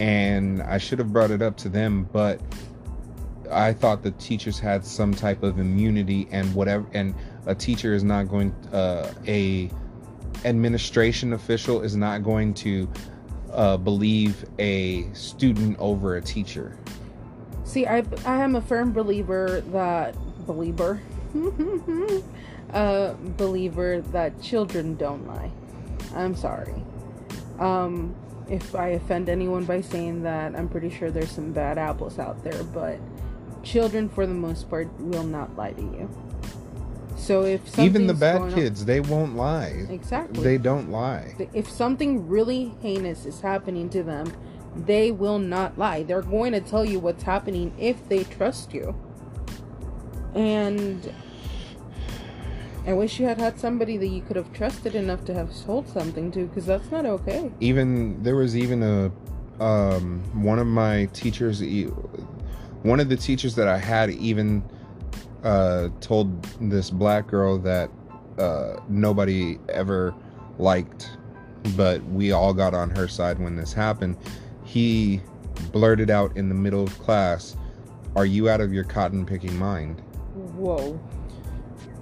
and I should have brought it up to them, but I thought the teachers had some type of immunity and whatever, and a teacher is not going, uh, a administration official is not going to uh, believe a student over a teacher. See, I, I am a firm believer that believer, uh, believer that children don't lie. I'm sorry. Um, if I offend anyone by saying that, I'm pretty sure there's some bad apples out there, but children, for the most part, will not lie to you. So if Even the bad going on- kids, they won't lie. exactly, They don't lie. if something really heinous is happening to them, they will not lie. They're going to tell you what's happening if they trust you. And I wish you had had somebody that you could have trusted enough to have told something to, because that's not okay. even there was even a um one of my teachers one of the teachers that i had even uh told this black girl that uh nobody ever liked but we all got on her side when this happened he blurted out in the middle of class are you out of your cotton picking mind Whoa.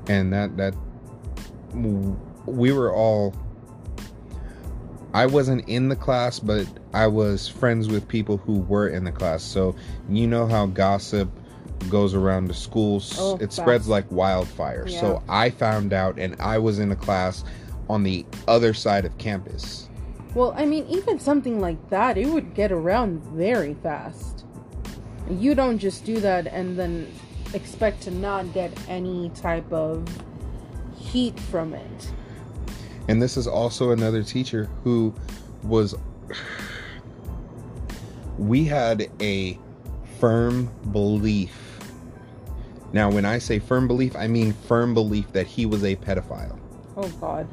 And that that we were all I wasn't in the class but I was friends with people who were in the class. So you know how gossip goes around the schools? Oh, it spreads like wildfire. Yeah. so I found out and I was in a class on the other side of campus. Well, I mean, even something like that, it would get around very fast. You don't just do that and then expect to not get any type of heat from it. And this is also another teacher who was. We had a firm belief. Now, when I say firm belief, I mean firm belief that he was a pedophile. Oh, God.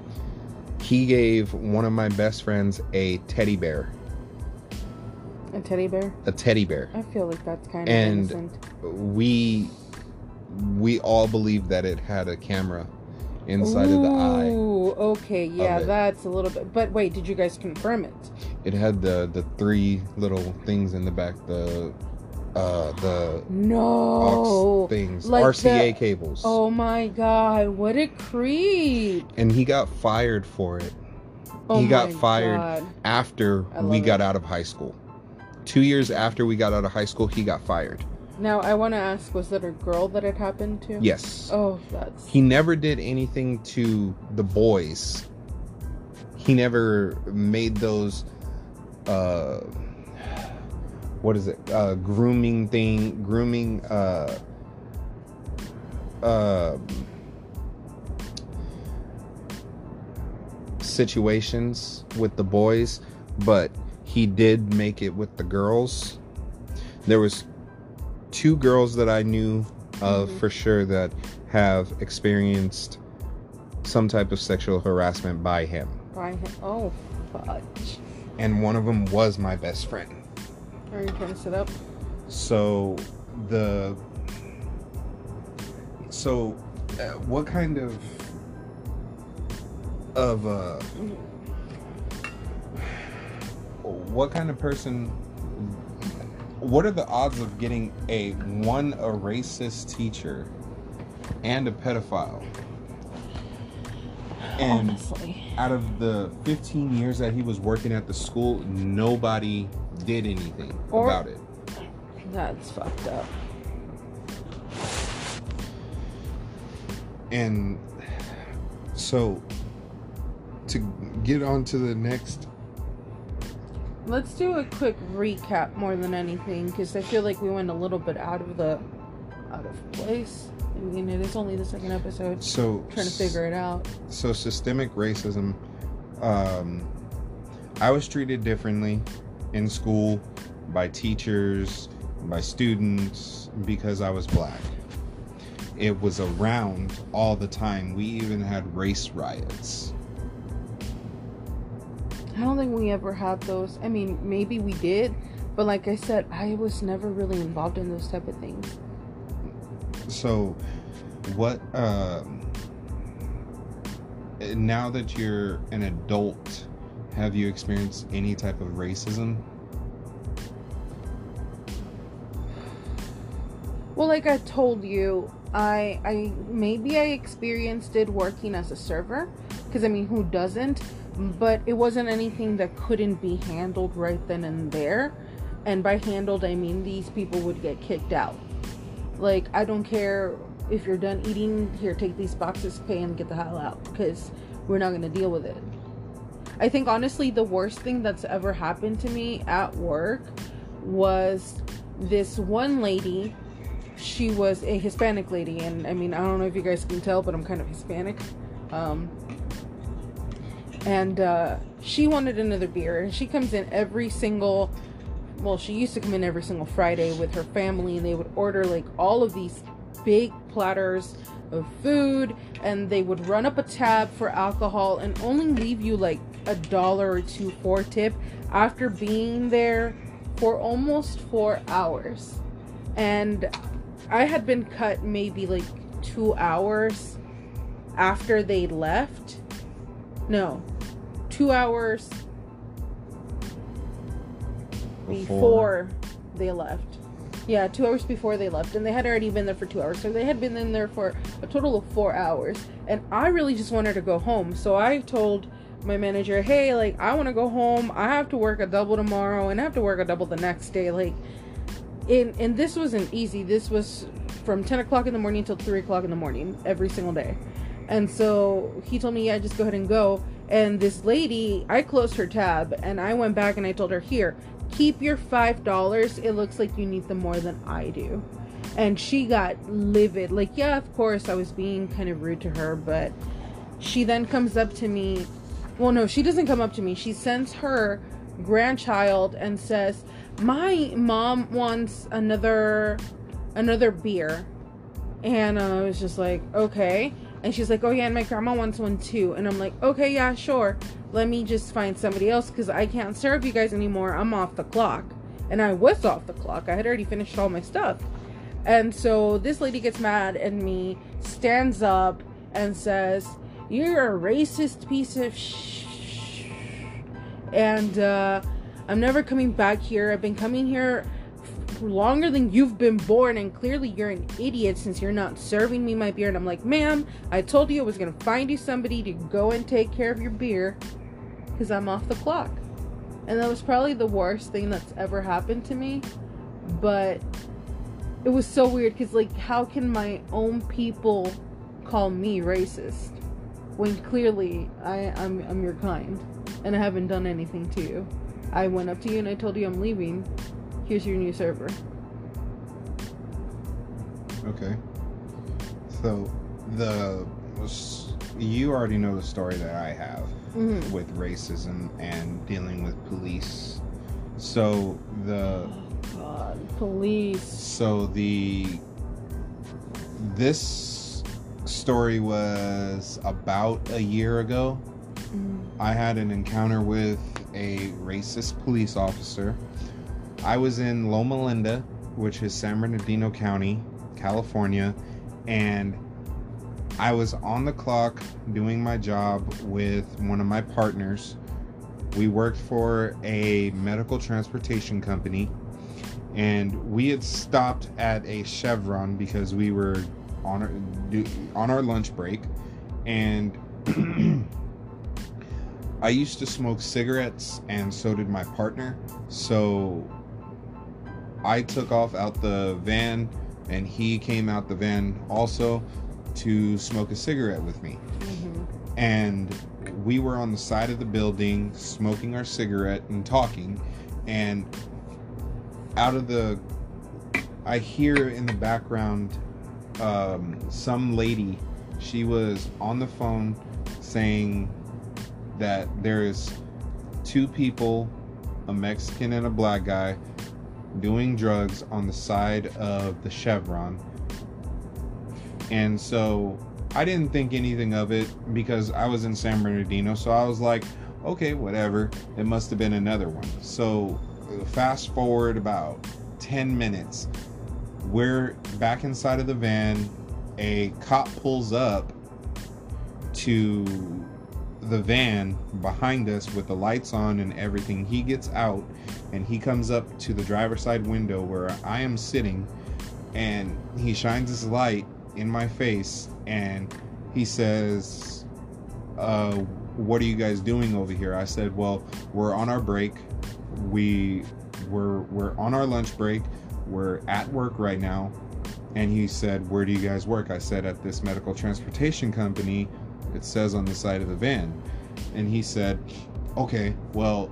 He gave one of my best friends a teddy bear. A teddy bear? A teddy bear. I feel like that's kind of And- innocent. We. We all believe that it had a camera inside of the eye. Ooh, okay, yeah, that's a little bit. But wait, did you guys confirm it? It had the the three little things in the back. The uh the No. things, like RCA the- cables. Oh my god, what a creep! And he got fired for it Oh He got fired. God. after we love got out of high school. Two years after we got out of high school, he got fired. Now I want to ask: Was that a girl that it happened to? Yes. Oh, that's. He never did anything to the boys. He never made those uh what is it? Uh grooming thing, grooming uh uh situations with the boys, but he did make it with the girls. There was two girls that I knew of Mhm. for sure that have experienced some type of sexual harassment by him. By him. Oh, fudge. And one of them was my best friend. Are you trying to sit up? So the so uh, what kind of of uh what kind of person? What are the odds of getting a one a racist teacher and a pedophile? And Honestly. out of the 15 years that he was working at the school, nobody did anything Or- about it. That's fucked up. And so to get on to the next Let's do a quick recap more than anything, because I feel like we went a little bit out of the out of place. I mean, it is only the second episode. so Trying to figure it out. so systemic racism um i was treated differently in school by teachers by students because i was black it was around all the time we even had race riots I don't think we ever had those. I mean, maybe we did, but like I said, I was never really involved in those type of things. so what um now that you're an adult have you experienced any type of racism Well, like I told you, I I maybe I experienced it working as a server, because I mean, who doesn't? But it wasn't anything that couldn't be handled right then and there. And by handled, I mean these people would get kicked out. Like I don't care if you're done eating. Here, take these boxes, pay, and get the hell out, because we're not gonna deal with it. I think honestly, the worst thing that's ever happened to me at work was this one lady she was a Hispanic lady, and I mean, I don't know if you guys can tell, but I'm kind of Hispanic. Um, and uh, she wanted another beer, and she comes in every single. Well, she used to come in every single Friday with her family, and they would order like all of these big platters of food, and they would run up a tab for alcohol and only leave you like a dollar or two for tip after being there for almost four hours. And I had been cut maybe like two hours after they left. No, two hours before they left. Yeah, two hours before they left, and they had already been there for two hours, so they had been in there for a total of four hours. And I really just wanted to go home, so I told my manager, "Hey, like I want to go home. I have to work a double tomorrow, and I have to work a double the next day. Like, and and this wasn't easy. This was from ten o'clock in the morning till three o'clock in the morning every single day. And so he told me, "Yeah, just go ahead and go." And this lady, I closed her tab, and I went back and I told her, "Here." keep your five dollars. It looks like you need them more than i do. And she got livid. Like yeah of course i was being kind of rude to her but she then comes up to me. Well no she doesn't come up to me. She sends her grandchild and says my mom wants another another beer. And i was just like okay and she's like oh yeah and my grandma wants one too and i'm like okay yeah sure let me just find somebody else because I can't serve you guys anymore. I'm off the clock. And I was off the clock. I had already finished all my stuff. And so this lady gets mad at me, stands up, and says, You're a racist piece of sh. And uh, I'm never coming back here. I've been coming here longer than you've been born, and clearly you're an idiot since you're not serving me my beer. And I'm like, Ma'am, I told you I was to find you somebody to go and take care of your beer because I'm off the clock. And that was probably the worst thing that's ever happened to me. But it was so weird because, like, how can my own people call me racist when clearly I, I'm, I'm your kind and I haven't done anything to you? I went up to you and I told you I'm leaving. Here's your new server. Okay. So the you already know the story that I have Mm-hmm. with racism and dealing with police. So the God, police. so the this story was about a year ago. Mm. I had an encounter with a racist police officer. I was in Loma Linda, which is San Bernardino County, California, and I was on the clock doing my job with one of my partners. We worked for a medical transportation company and we had stopped at a chevron because we were on our, on our lunch break and i used to smoke cigarettes and so did my partner. So i took off out the van and he came out the van also to smoke a cigarette with me Mhm. and we were on the side of the building smoking our cigarette and talking and out of the i hear in the background um, some lady she was on the phone saying that there's two people a mexican and a black guy doing drugs on the side of the chevron and so I didn't think anything of it because I was in San Bernardino. So I was like, okay, whatever. It must have been another one. So fast forward about 10 minutes. We're back inside of the van. A cop pulls up to the van behind us with the lights on and everything. He gets out and he comes up to the driver's side window where I am sitting and he shines his light in my face and he says uh, what are you guys doing over here? I said well we're on our break. We we're we're on our lunch break. We're at work right now. And he said where do you guys work? I said at this medical transportation company. It says on the side of the van. And he said okay well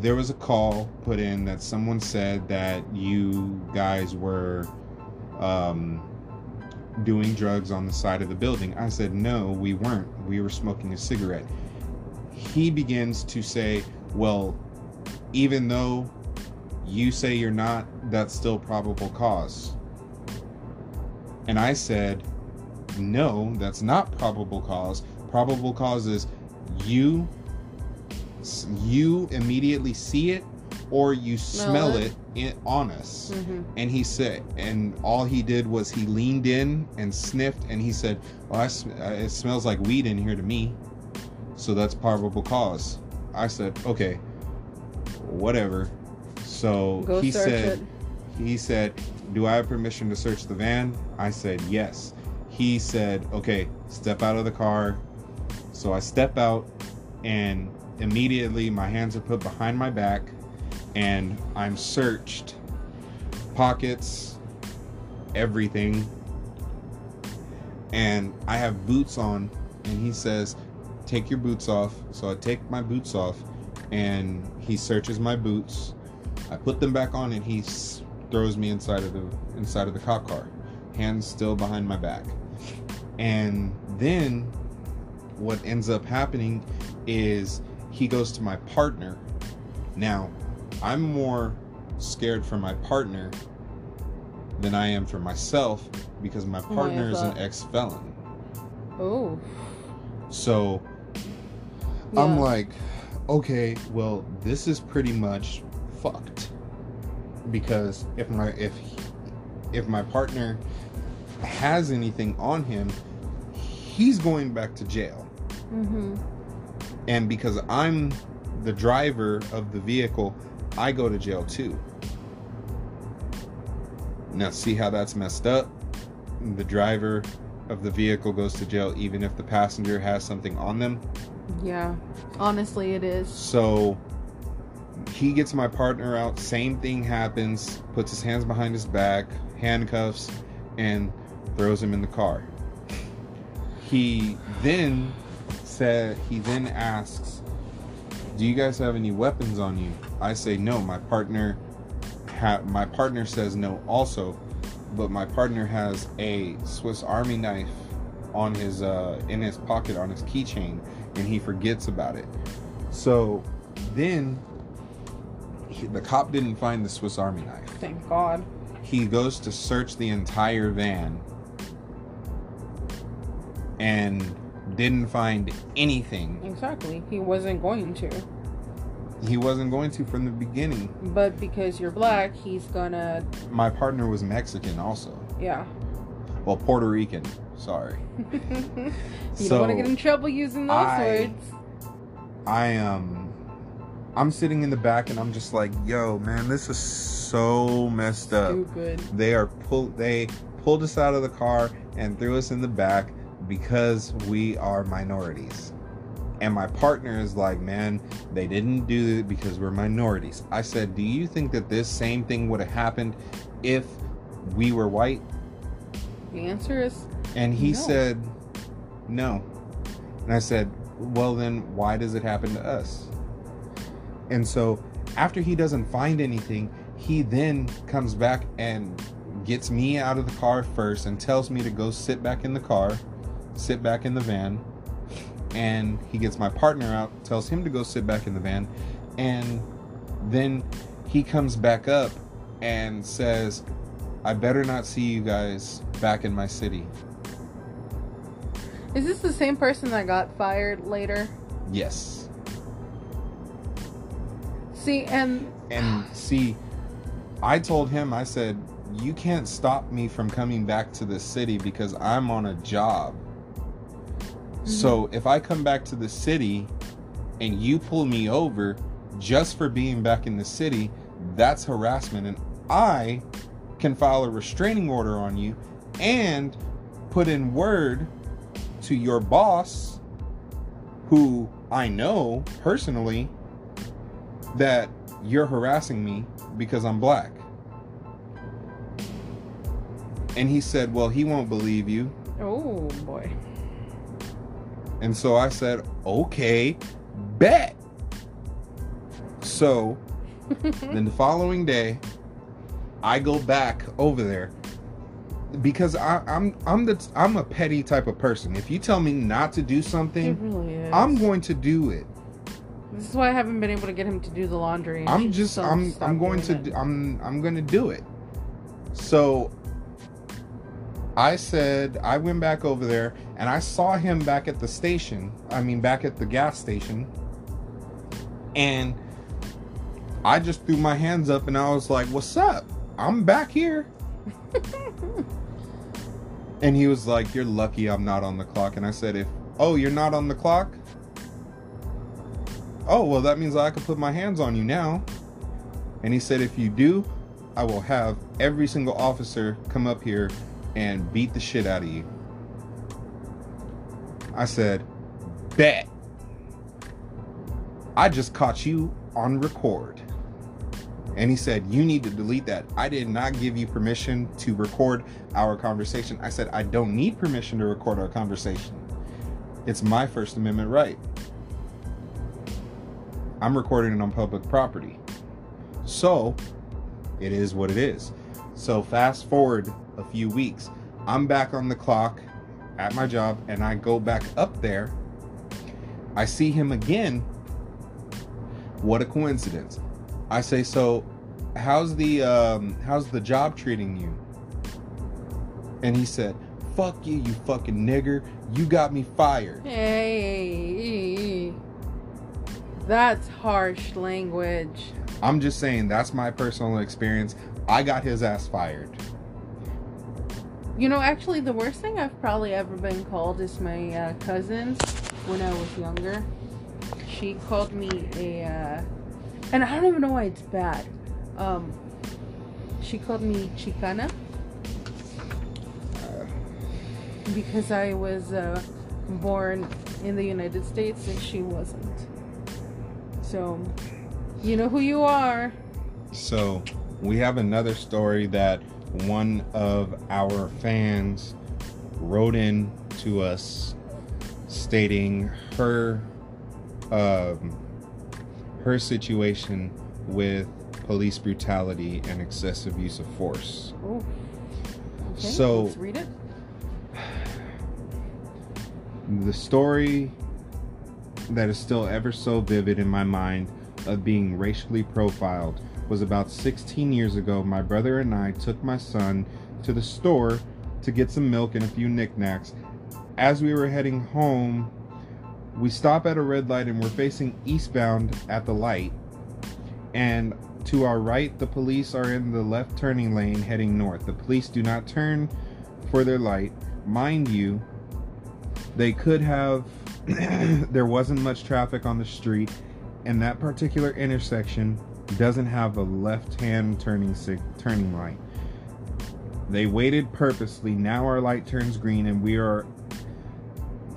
there was a call put in that someone said that you guys were um, doing drugs on the side of the building. I said, no, we weren't. We were smoking a cigarette. He begins to say, well, even though you say you're not, that's still probable cause. And I said, no, that's not probable cause. Probable cause is you you immediately see it or you smell, Smell it, it. in, on us. Mhm. and he said and all he did was he leaned in and sniffed and he said well I sm- uh, it smells like weed in here to me. So that's probable cause. I said okay whatever. So Go he said it. he said do i have permission to search the van? I said yes. He said okay step out of the car. So i step out and immediately my hands are put behind my back and i'm searched pockets everything. And i have boots on and he says take your boots off. So i take my boots off and he searches my boots. I put them back on and he throws me inside of the inside of the cop car hands still behind my back. And then what ends up happening is he goes to my partner. Now i'm more scared for my partner than i am for myself because my my partner is an ex-felon. Oh. so I'm like, okay, well, this is pretty much fucked because if my if if my partner has anything on him, he's going back to jail, Mm-hmm. And because I'm the driver of the vehicle, I go to jail too. Now, see how that's messed up? The driver of the vehicle goes to jail even if the passenger has something on them. Yeah. Honestly, it is. So he gets my partner out. Same thing happens. Puts his hands behind his back, handcuffs, and throws him in the car. He then said, he then asks, "Do you guys have any weapons on you?" I say, "No." My partner, ha- my partner says no also, but my partner has a Swiss Army knife on his uh, in his pocket on his keychain, and he forgets about it. So then he, the cop didn't find the Swiss Army knife. Thank God. He goes to search the entire van and didn't find anything. Exactly. He wasn't going to. He wasn't going to from the beginning. But because you're black, he's gonna. My partner was Mexican also. Yeah. Well, Puerto Rican. Sorry. you So, don't want to get in trouble using those I- words. I um I'm sitting in the back and I'm just like, yo, man, this is so messed up. Stupid. They are pull they pulled us out of the car and threw us in the back because we are minorities. And my partner is like, man, they didn't do it because we're minorities. I said, do you think that this same thing would have happened if we were white? The answer is And he No. said, no. And I said, well, then why does it happen to us? And so after he doesn't find anything, he then comes back and gets me out of the car first and tells me to go sit back in the car, sit back in the van. And he gets my partner out, tells him to go sit back in the van. And then he comes back up and says, I better not see you guys back in my city. Is this the same person that got fired later? Yes. See, and And see, I told him, I said, you can't stop me from coming back to the city because I'm on a job. Mm-hmm. So if I come back to the city and you pull me over just for being back in the city, that's harassment. And I can file a restraining order on you and put in word to your boss, who I know personally, that you're harassing me because I'm black. And he said, Well, he won't believe you. oh boy. And so I said, Okay, bet. So then the following day, I go back over there because I, I'm I'm the I'm a petty type of person. If you tell me not to do something, really. I'm going to do it. This is why I haven't been able to get him to do the laundry. I'm just so I'm I'm going to do. I'm I'm going to do it. So I said I went back over there and I saw him back at the station. I mean back at the gas station. And I just threw my hands up and I was like, "What's up? I'm back here." and he was like, "You're lucky I'm not on the clock." And I said, "If oh, you're not on the clock?" Oh, well, that means I can put my hands on you now. And he said, if you do, I will have every single officer come up here and beat the shit out of you. I said, bet. I just caught you on record. And he said, You need to delete that. I did not give you permission to record our conversation. I said, I don't need permission to record our conversation. It's my First Amendment right. I'm recording it on public property. So, it is what it is. So, fast forward a few weeks. I'm back on the clock at my job and I go back up there. I see him again. What a coincidence. I say, "So, how's the um how's the job treating you?" And he said, "Fuck you, you fucking nigger. You got me fired." Hey, that's harsh language. I'm just saying that's my personal experience. I got his ass fired. You know, actually, the worst thing I've probably ever been called is my uh, cousins when I was younger. She called me a, uh, and I don't even know why it's bad. Um, she called me Chicana because I was uh, born in the United States and she wasn't. So, you know who you are. So, we have another story that one of our fans wrote in to us stating her um, her situation with police brutality and excessive use of force. Okay, So- let's read it. The story that is still ever so vivid in my mind of being racially profiled was about 16 years ago. My brother and I took my son to the store to get some milk and a few knickknacks. As we were heading home, we stop at a red light and we're facing eastbound at the light. And to our right, the police are in the left turning lane heading north. The police do not turn for their light. Mind you, they could have, there wasn't much traffic on the street, and that particular intersection doesn't have a left-hand turning sig- turning light. They waited purposely. Now our light turns green and we are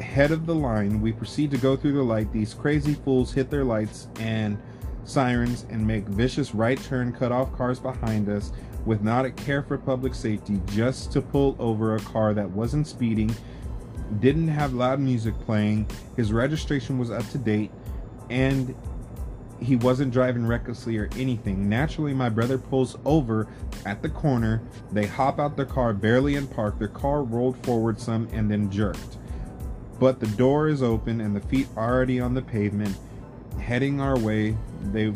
head of the line. We proceed to go through the light. These crazy fools hit their lights and sirens and make vicious right turn cut off cars behind us with not a care for public safety just to pull over a car that wasn't speeding, didn't have loud music playing, his registration was up to date, and he wasn't driving recklessly or anything. Naturally, my brother pulls over at the corner. They hop out their car barely in park. Their car rolled forward some and then jerked. But the door is open and the feet already on the pavement, heading our way. They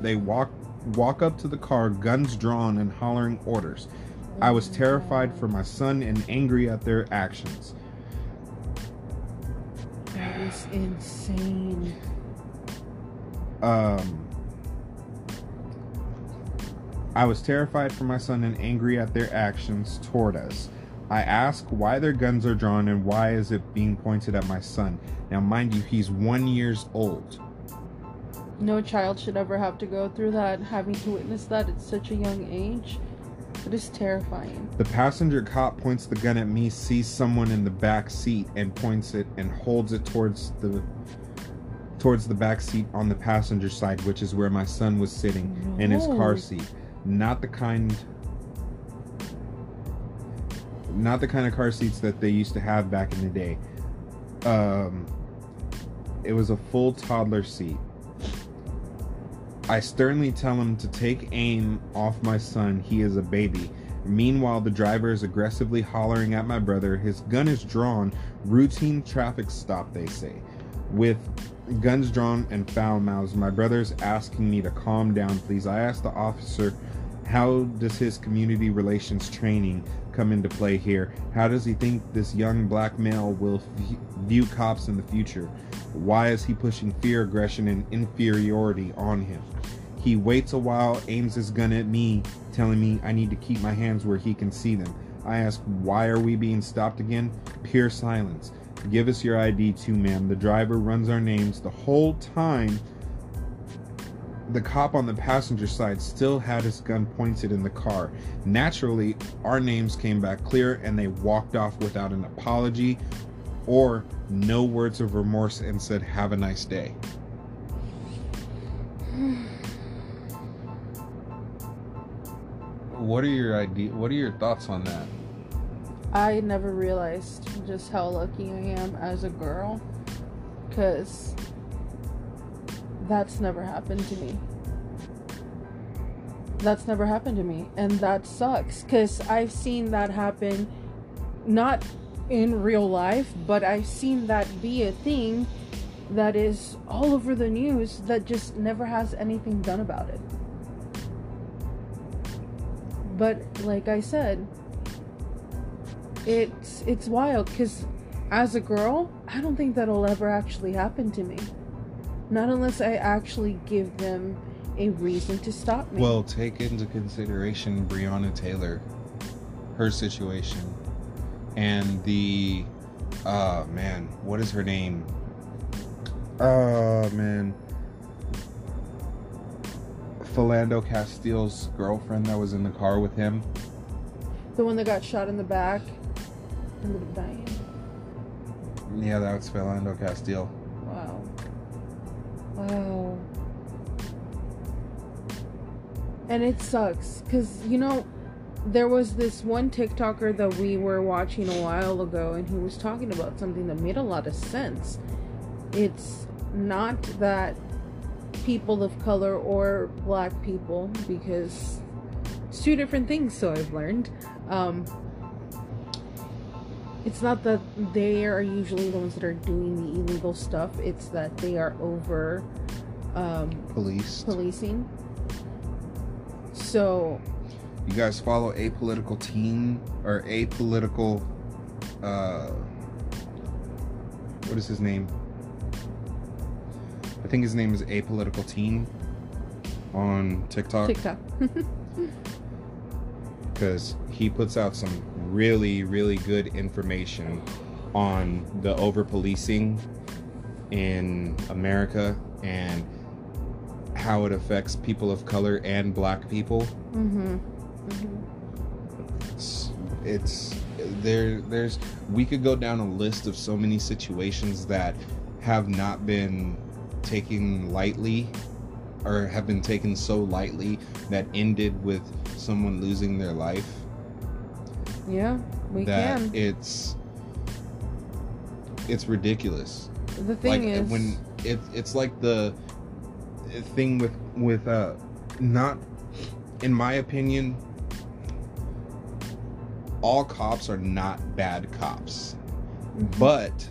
they walk walk up to the car, guns drawn and hollering orders. I was oh, terrified for my son and angry at their actions. That is insane. Um, I was terrified for my son and angry at their actions toward us. I ask why their guns are drawn and why is it being pointed at my son. Now, mind you, he's one years old. No child should ever have to go through that, having to witness that at such a young age. It is terrifying. The passenger cop points the gun at me, sees someone in the back seat, and points it and holds it towards the towards the back seat on the passenger side, which is where my son was sitting in his car seat. Not the kind not the kind of car seats that they used to have back in the day. Um it was a full toddler seat. I sternly tell him to take aim off my son. He is a baby. Meanwhile, the driver is aggressively hollering at my brother. His gun is drawn. Routine traffic stop, they say. With guns drawn and foul mouths, my brother's asking me to calm down, please. I asked the officer, how does his community relations training come into play here? How does he think this young black male will v- view cops in the future? Why is he pushing fear, aggression, and inferiority on him? He waits a while, aims his gun at me, telling me I need to keep my hands where he can see them. I ask, why are we being stopped again? Pure silence. Give us your ID too, ma'am. The driver runs our names. The whole time, the cop on the passenger side still had his gun pointed in the car. Naturally, our names came back clear and they walked off without an apology or no words of remorse and said, Have a nice day. What are your idea? What are your thoughts on that? I never realized just how lucky I am as a girl. Because that's never happened to me. That's never happened to me. And that sucks. Because I've seen that happen, not in real life, but I've seen that be a thing that is all over the news that just never has anything done about it. But like I said, it's it's wild because as a girl i don't think that'll ever actually happen to me not unless i actually give them a reason to stop me Well, take into consideration Breonna Taylor, her situation, and the, uh, man, what is her name? Oh, man. Philando Castile's girlfriend that was in the car with him. the one that got shot in the back ended up dying. Yeah, that was Philando Castile. wow. Wow. And it sucks because you know there was this one tiktoker that we were watching a while ago and he was talking about something that made a lot of sense. It's not that people of color or black people because it's two different things so i've learned. Um it's not that they are usually the ones that are doing the illegal stuff it's that they are over um Police. policing so You guys follow apolitical team or apolitical uh what is his name? I think his name is apolitical team on TikTok tiktok because he puts out some really really good information on the over policing in America and how it affects people of color and black people. Mm-hmm. mm-hmm. It's, it's there. There's we could go down a list of so many situations that have not been taken lightly or have been taken so lightly that ended with someone losing their life Yeah, we that can. it's it's ridiculous the thing like is, when it, it's like the thing with with uh not in my opinion all cops are not bad cops Mhm. but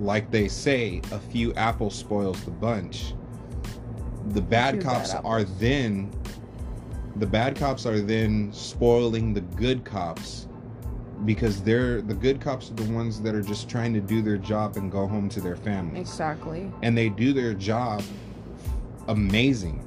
like they say a few apples spoils the bunch the bad few bad cops are then the bad cops are then spoiling the good cops because they're the good cops are the ones that are just trying to do their job and go home to their families exactly, and they do their job amazing.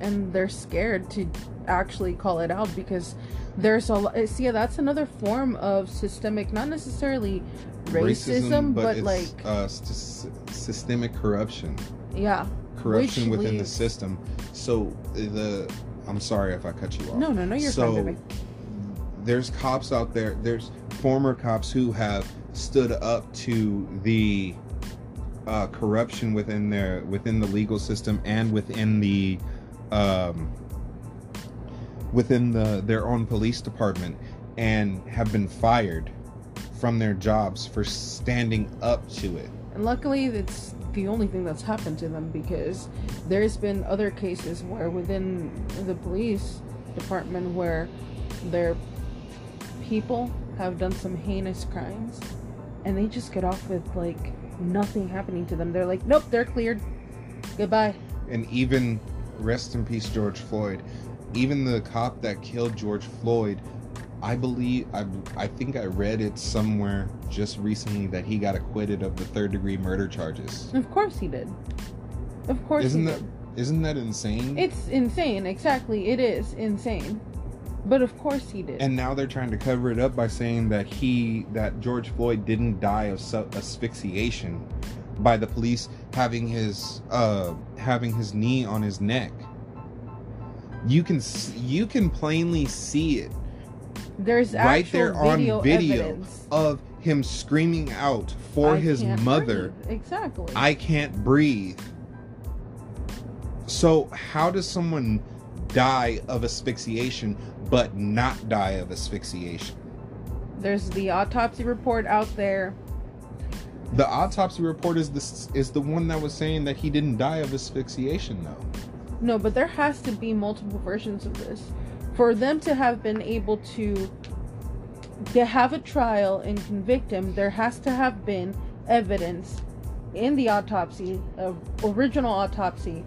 And they're scared to actually call it out because there's a lo- uh, see that's another form of systemic, not necessarily racism, but, it's, like uh, st- systemic corruption. Yeah, corruption Which within the system. So the i'm sorry if i cut you off no, no, no, you're so fine, baby. there's cops out there there's former cops who have stood up to the uh, corruption within their within the legal system and within the um, within the their own police department and have been fired from their jobs for standing up to it And luckily, it's the only thing that's happened to them because there's been other cases where within the police department where their people have done some heinous crimes and they just get off with like nothing happening to them. They're like, nope, they're cleared. Goodbye. and even rest in peace george floyd even the cop that killed george floyd i believe i, I think i read it somewhere just recently that he got acquitted of the third degree murder charges Of course he did. Of course isn't he that did. isn't that insane It's insane. Exactly. It is insane. But of course he did. and now they're trying to cover it up by saying that he that george floyd didn't die of su- asphyxiation by the police having his uh having his knee on his neck you can you can plainly see it There's right there on video, video evidence. of him screaming out for I his mother breathe. Exactly. i can't breathe so how does someone die of asphyxiation but not die of asphyxiation There's the autopsy report out there. the autopsy report is this is the one that was saying that he didn't die of asphyxiation though No, but there has to be multiple versions of this. For them to have been able to to have a trial and convict him, there has to have been evidence in the autopsy, uh, original autopsy,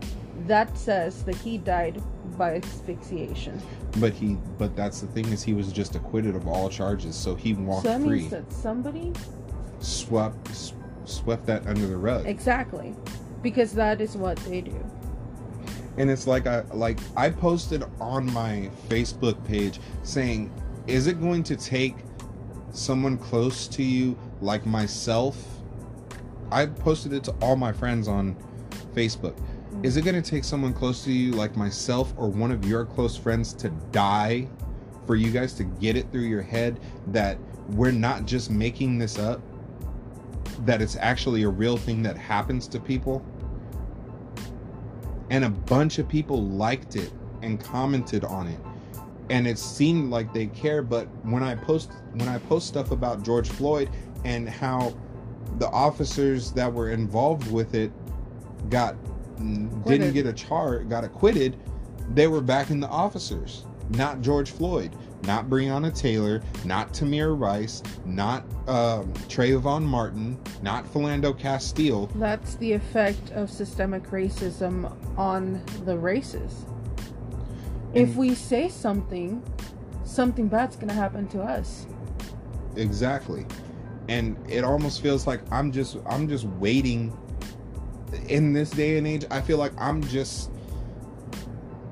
that says that he died by asphyxiation. but he but that's the thing is he was just acquitted of all charges so he walked so that free means that somebody swept swept that under the rug exactly, because that is what they do. And it's like I like I posted on my Facebook page saying, "Is it going to take someone close to you like myself?" I posted it to all my friends on Facebook. Mm. Is it going to take someone close to you like myself or one of your close friends to die for you guys to get it through your head that we're not just making this up? That it's actually a real thing that happens to people? And a bunch of people liked it and commented on it. And it seemed like they care but when i post when i post stuff about george floyd and how the officers that were involved with it got didn't get a charge got acquitted they were backing the officers not george floyd not breonna taylor not tamir rice not um, trayvon martin not philando castile That's the effect of systemic racism on the races. If we say something, something bad's gonna happen to us. exactly and it almost feels like i'm just i'm just waiting in this day and age i feel like i'm just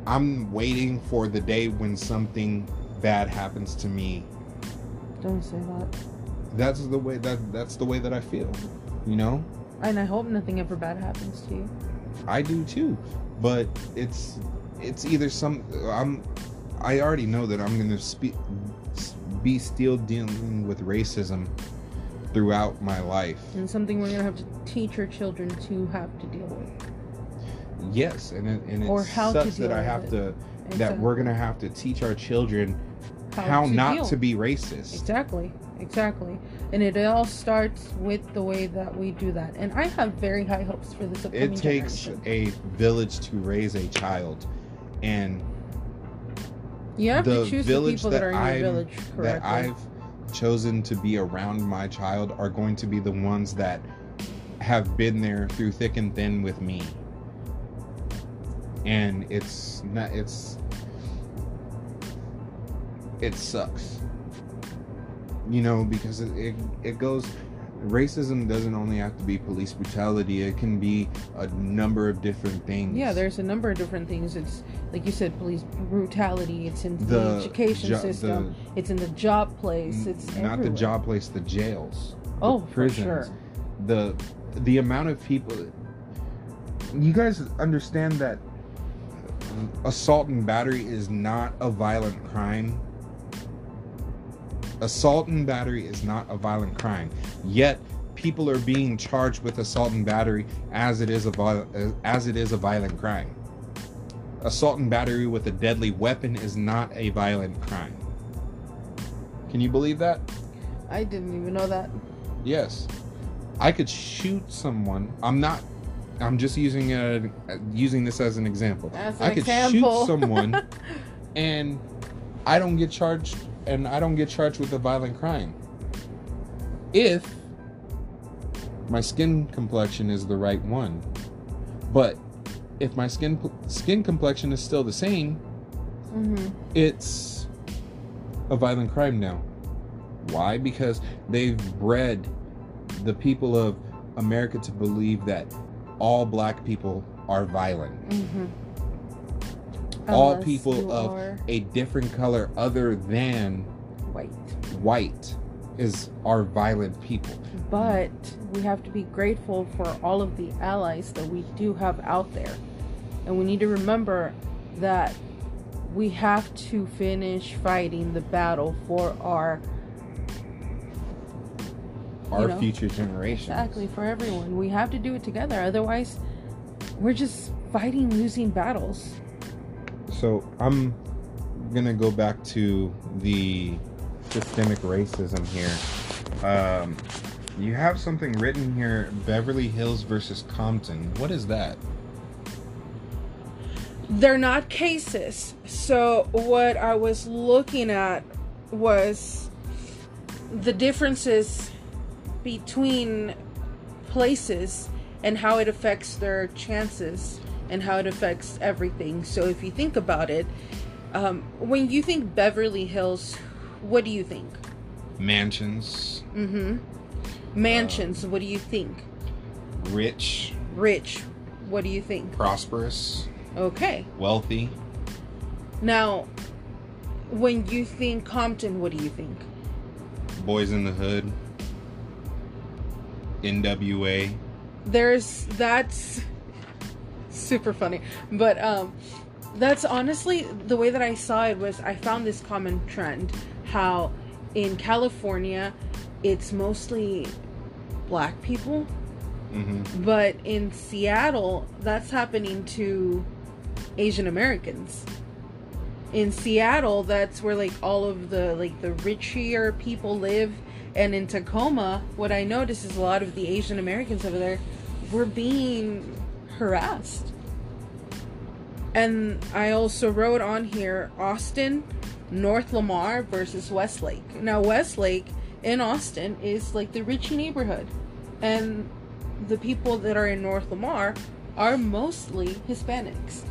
i'm waiting for the day when something bad happens to me Don't say that. that's the way that that's the way that i feel you know And I hope nothing ever bad happens to you. i do too but it's it's either some I'm I already know that I'm gonna spe- be still dealing with racism throughout my life. And something we're gonna have to teach our children to have to deal with. Yes, and it, and it Or how to sucks that I have it. to that Exactly. we're gonna have to teach our children How how, to not deal. to be racist. Exactly, exactly. And it all starts with the way that we do that. And I have very high hopes for this upcoming It takes generation. a village to raise a child, and You have the to choose the people that that, are in your I'm- village that. I've chosen to be around my child are going to be the ones that have been there through thick and thin with me. And it's not it's it sucks. You know, because it, it, it goes racism doesn't only have to be police brutality, it can be a number of different things. yeah, there's a number of different things. It's like you said, police brutality. It's in the, The education jo- system. it's in the job place. It's not the job place, the jails. the Oh, for sure. The the amount of people. You guys understand that assault and battery is not a violent crime. Assault and battery is not a violent crime. Yet people are being charged with assault and battery as it is a viol- uh, as it is a violent crime. Assault and battery with a deadly weapon is not a violent crime. Can you believe that? I didn't even know that. Yes. I could shoot someone. I'm not I'm just using a using this as an example. As an I could example. shoot someone and I don't get charged and I don't get charged with a violent crime. If my skin complexion is the right one. But if my skin skin complexion is still the same, hmm it's a violent crime now. Why? Because they've bred the people of America to believe that all black people are violent. hmm all Unless people of are a different color other than white. white is are violent people. But we have to be grateful for all of the allies that we do have out there. And we need to remember that we have to finish fighting the battle for our Our know, future generations. exactly for everyone. We have to do it together. Otherwise, we're just fighting losing battles. So I'm gonna go back to the systemic racism here. Um, you have something written here: Beverly Hills versus Compton. What is that? They're not cases. So what I was looking at was the differences between places and how it affects their chances and how it affects everything. So if you think about it, um, when you think Beverly Hills, what do you think? Mansions, Mm-hmm. Mansions, what do you think? rich, Rich, what do you think? prosperous, Okay. wealthy. Now, when you think Compton, what do you think? Boys in the Hood, NWA. There's that's super funny, but um, that's honestly the way that I saw it was I found this common trend how in California it's mostly black people, Mm-hmm. but in Seattle that's happening to Asian Americans. In Seattle, that's where like all of the like the richier people live, and in Tacoma, what I noticed is a lot of the Asian Americans over there were being harassed. And I also wrote on here Austin, North Lamar versus Westlake. Now Westlake in Austin is like the richie neighborhood, and the people that are in North Lamar are mostly Hispanics.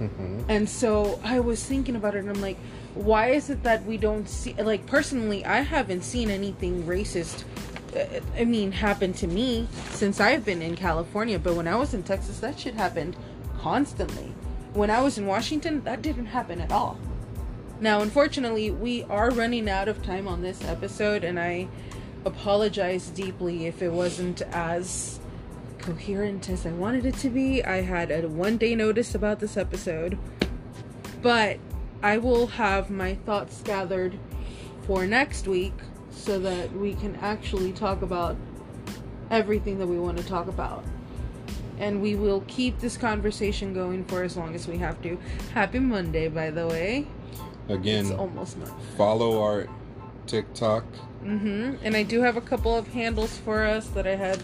Mm-hmm. And so I was thinking about it and I'm like, why is it that we don't see like personally I haven't seen anything racist I mean happened to me since I've been in California, but when I was in Texas that shit happened constantly. When I was in Washington that didn't happen at all. Now, unfortunately, we are running out of time on this episode and I apologize deeply if it wasn't as coherent as I wanted it to be. I had a one day notice about this episode, but I will have my thoughts gathered for next week so that we can actually talk about everything that we want to talk about. And we will keep this conversation going for as long as we have to. Happy Monday, by the way. Again, It's almost Monday. follow our TikTok. Mm-hmm. And I do have a couple of handles for us that I had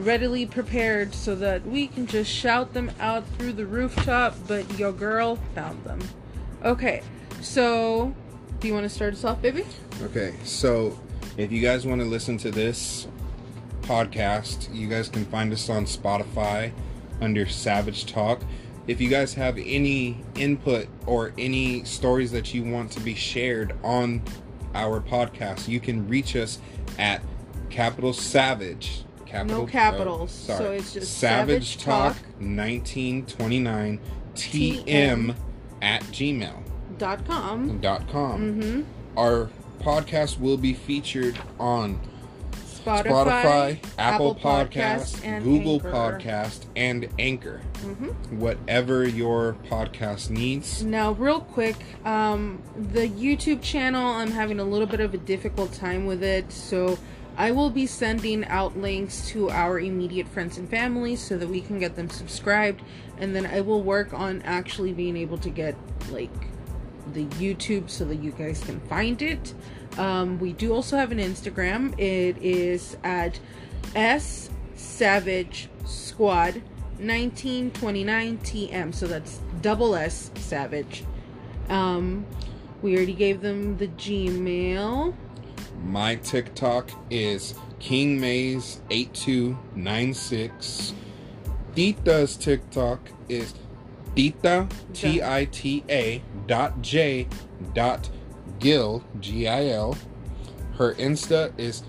readily prepared so that we can just shout them out through the rooftop, but your girl found them. Okay, so do you want to start us off, baby? Okay, so if you guys want to listen to this podcast, you guys can find us on Spotify under Savage Talk. If you guys have any input or any stories that you want to be shared on our podcast, you can reach us at Capital Savage. Capital, No capitals, oh, so it's just Savage, Savage Talk, Talk 1929 TM TM at gmail Dot com. dot com. Mm-hmm. Our podcast will be featured on Spotify, Spotify, Apple, Podcasts, Podcasts, and Google Anchor. Podcast, and Anchor. Mhm. Whatever your podcast needs. Now, real quick, um, the YouTube channel, I'm having a little bit of a difficult time with it, so I will be sending out links to our immediate friends and family so that we can get them subscribed, and then I will work on actually being able to get like the YouTube so that you guys can find it. Um, we do also have an Instagram. It is at S Savage Squad 1929 TM. So that's double S Savage. Um, we already gave them the Gmail. My TikTok is King Maze 8296. Dita's TikTok is Dita T I T A J dot Gil G I L. Her Insta is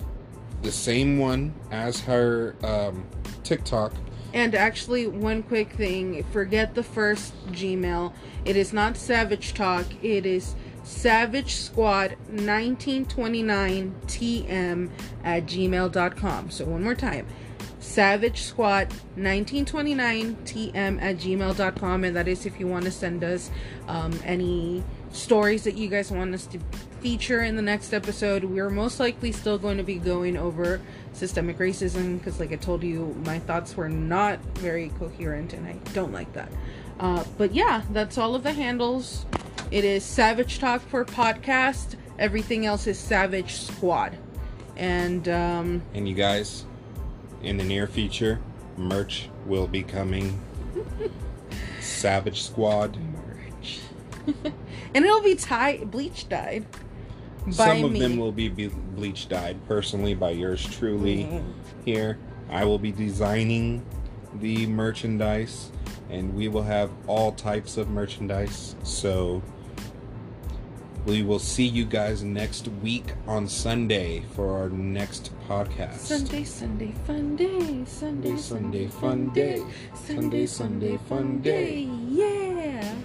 the same one as her um, TikTok. And actually, one quick thing forget the first Gmail. It is not Savage Talk, it is Savage Squad 1929 TM at gmail.com. So, one more time Savage Squad 1929 TM at gmail.com. And that is if you want to send us um, any stories that you guys want us to feature in the next episode. We're most likely still going to be going over systemic racism because, like I told you, my thoughts were not very coherent and I don't like that. Uh, but yeah, that's all of the handles. It is Savage Talk for podcast. Everything else is Savage Squad. And um, And you guys, in the near future, merch will be coming. Savage Squad. merch. and it'll be tie bleach dyed. Some of me. them will be bleach dyed personally by yours truly Mhm. here. I will be designing the merchandise and we will have all types of merchandise. So we will see you guys next week on Sunday for our next podcast. Sunday, Sunday, fun day. Sunday, Sunday, Sunday fun day. Sunday, Sunday, fun day. Sunday, Sunday, fun day. Yeah.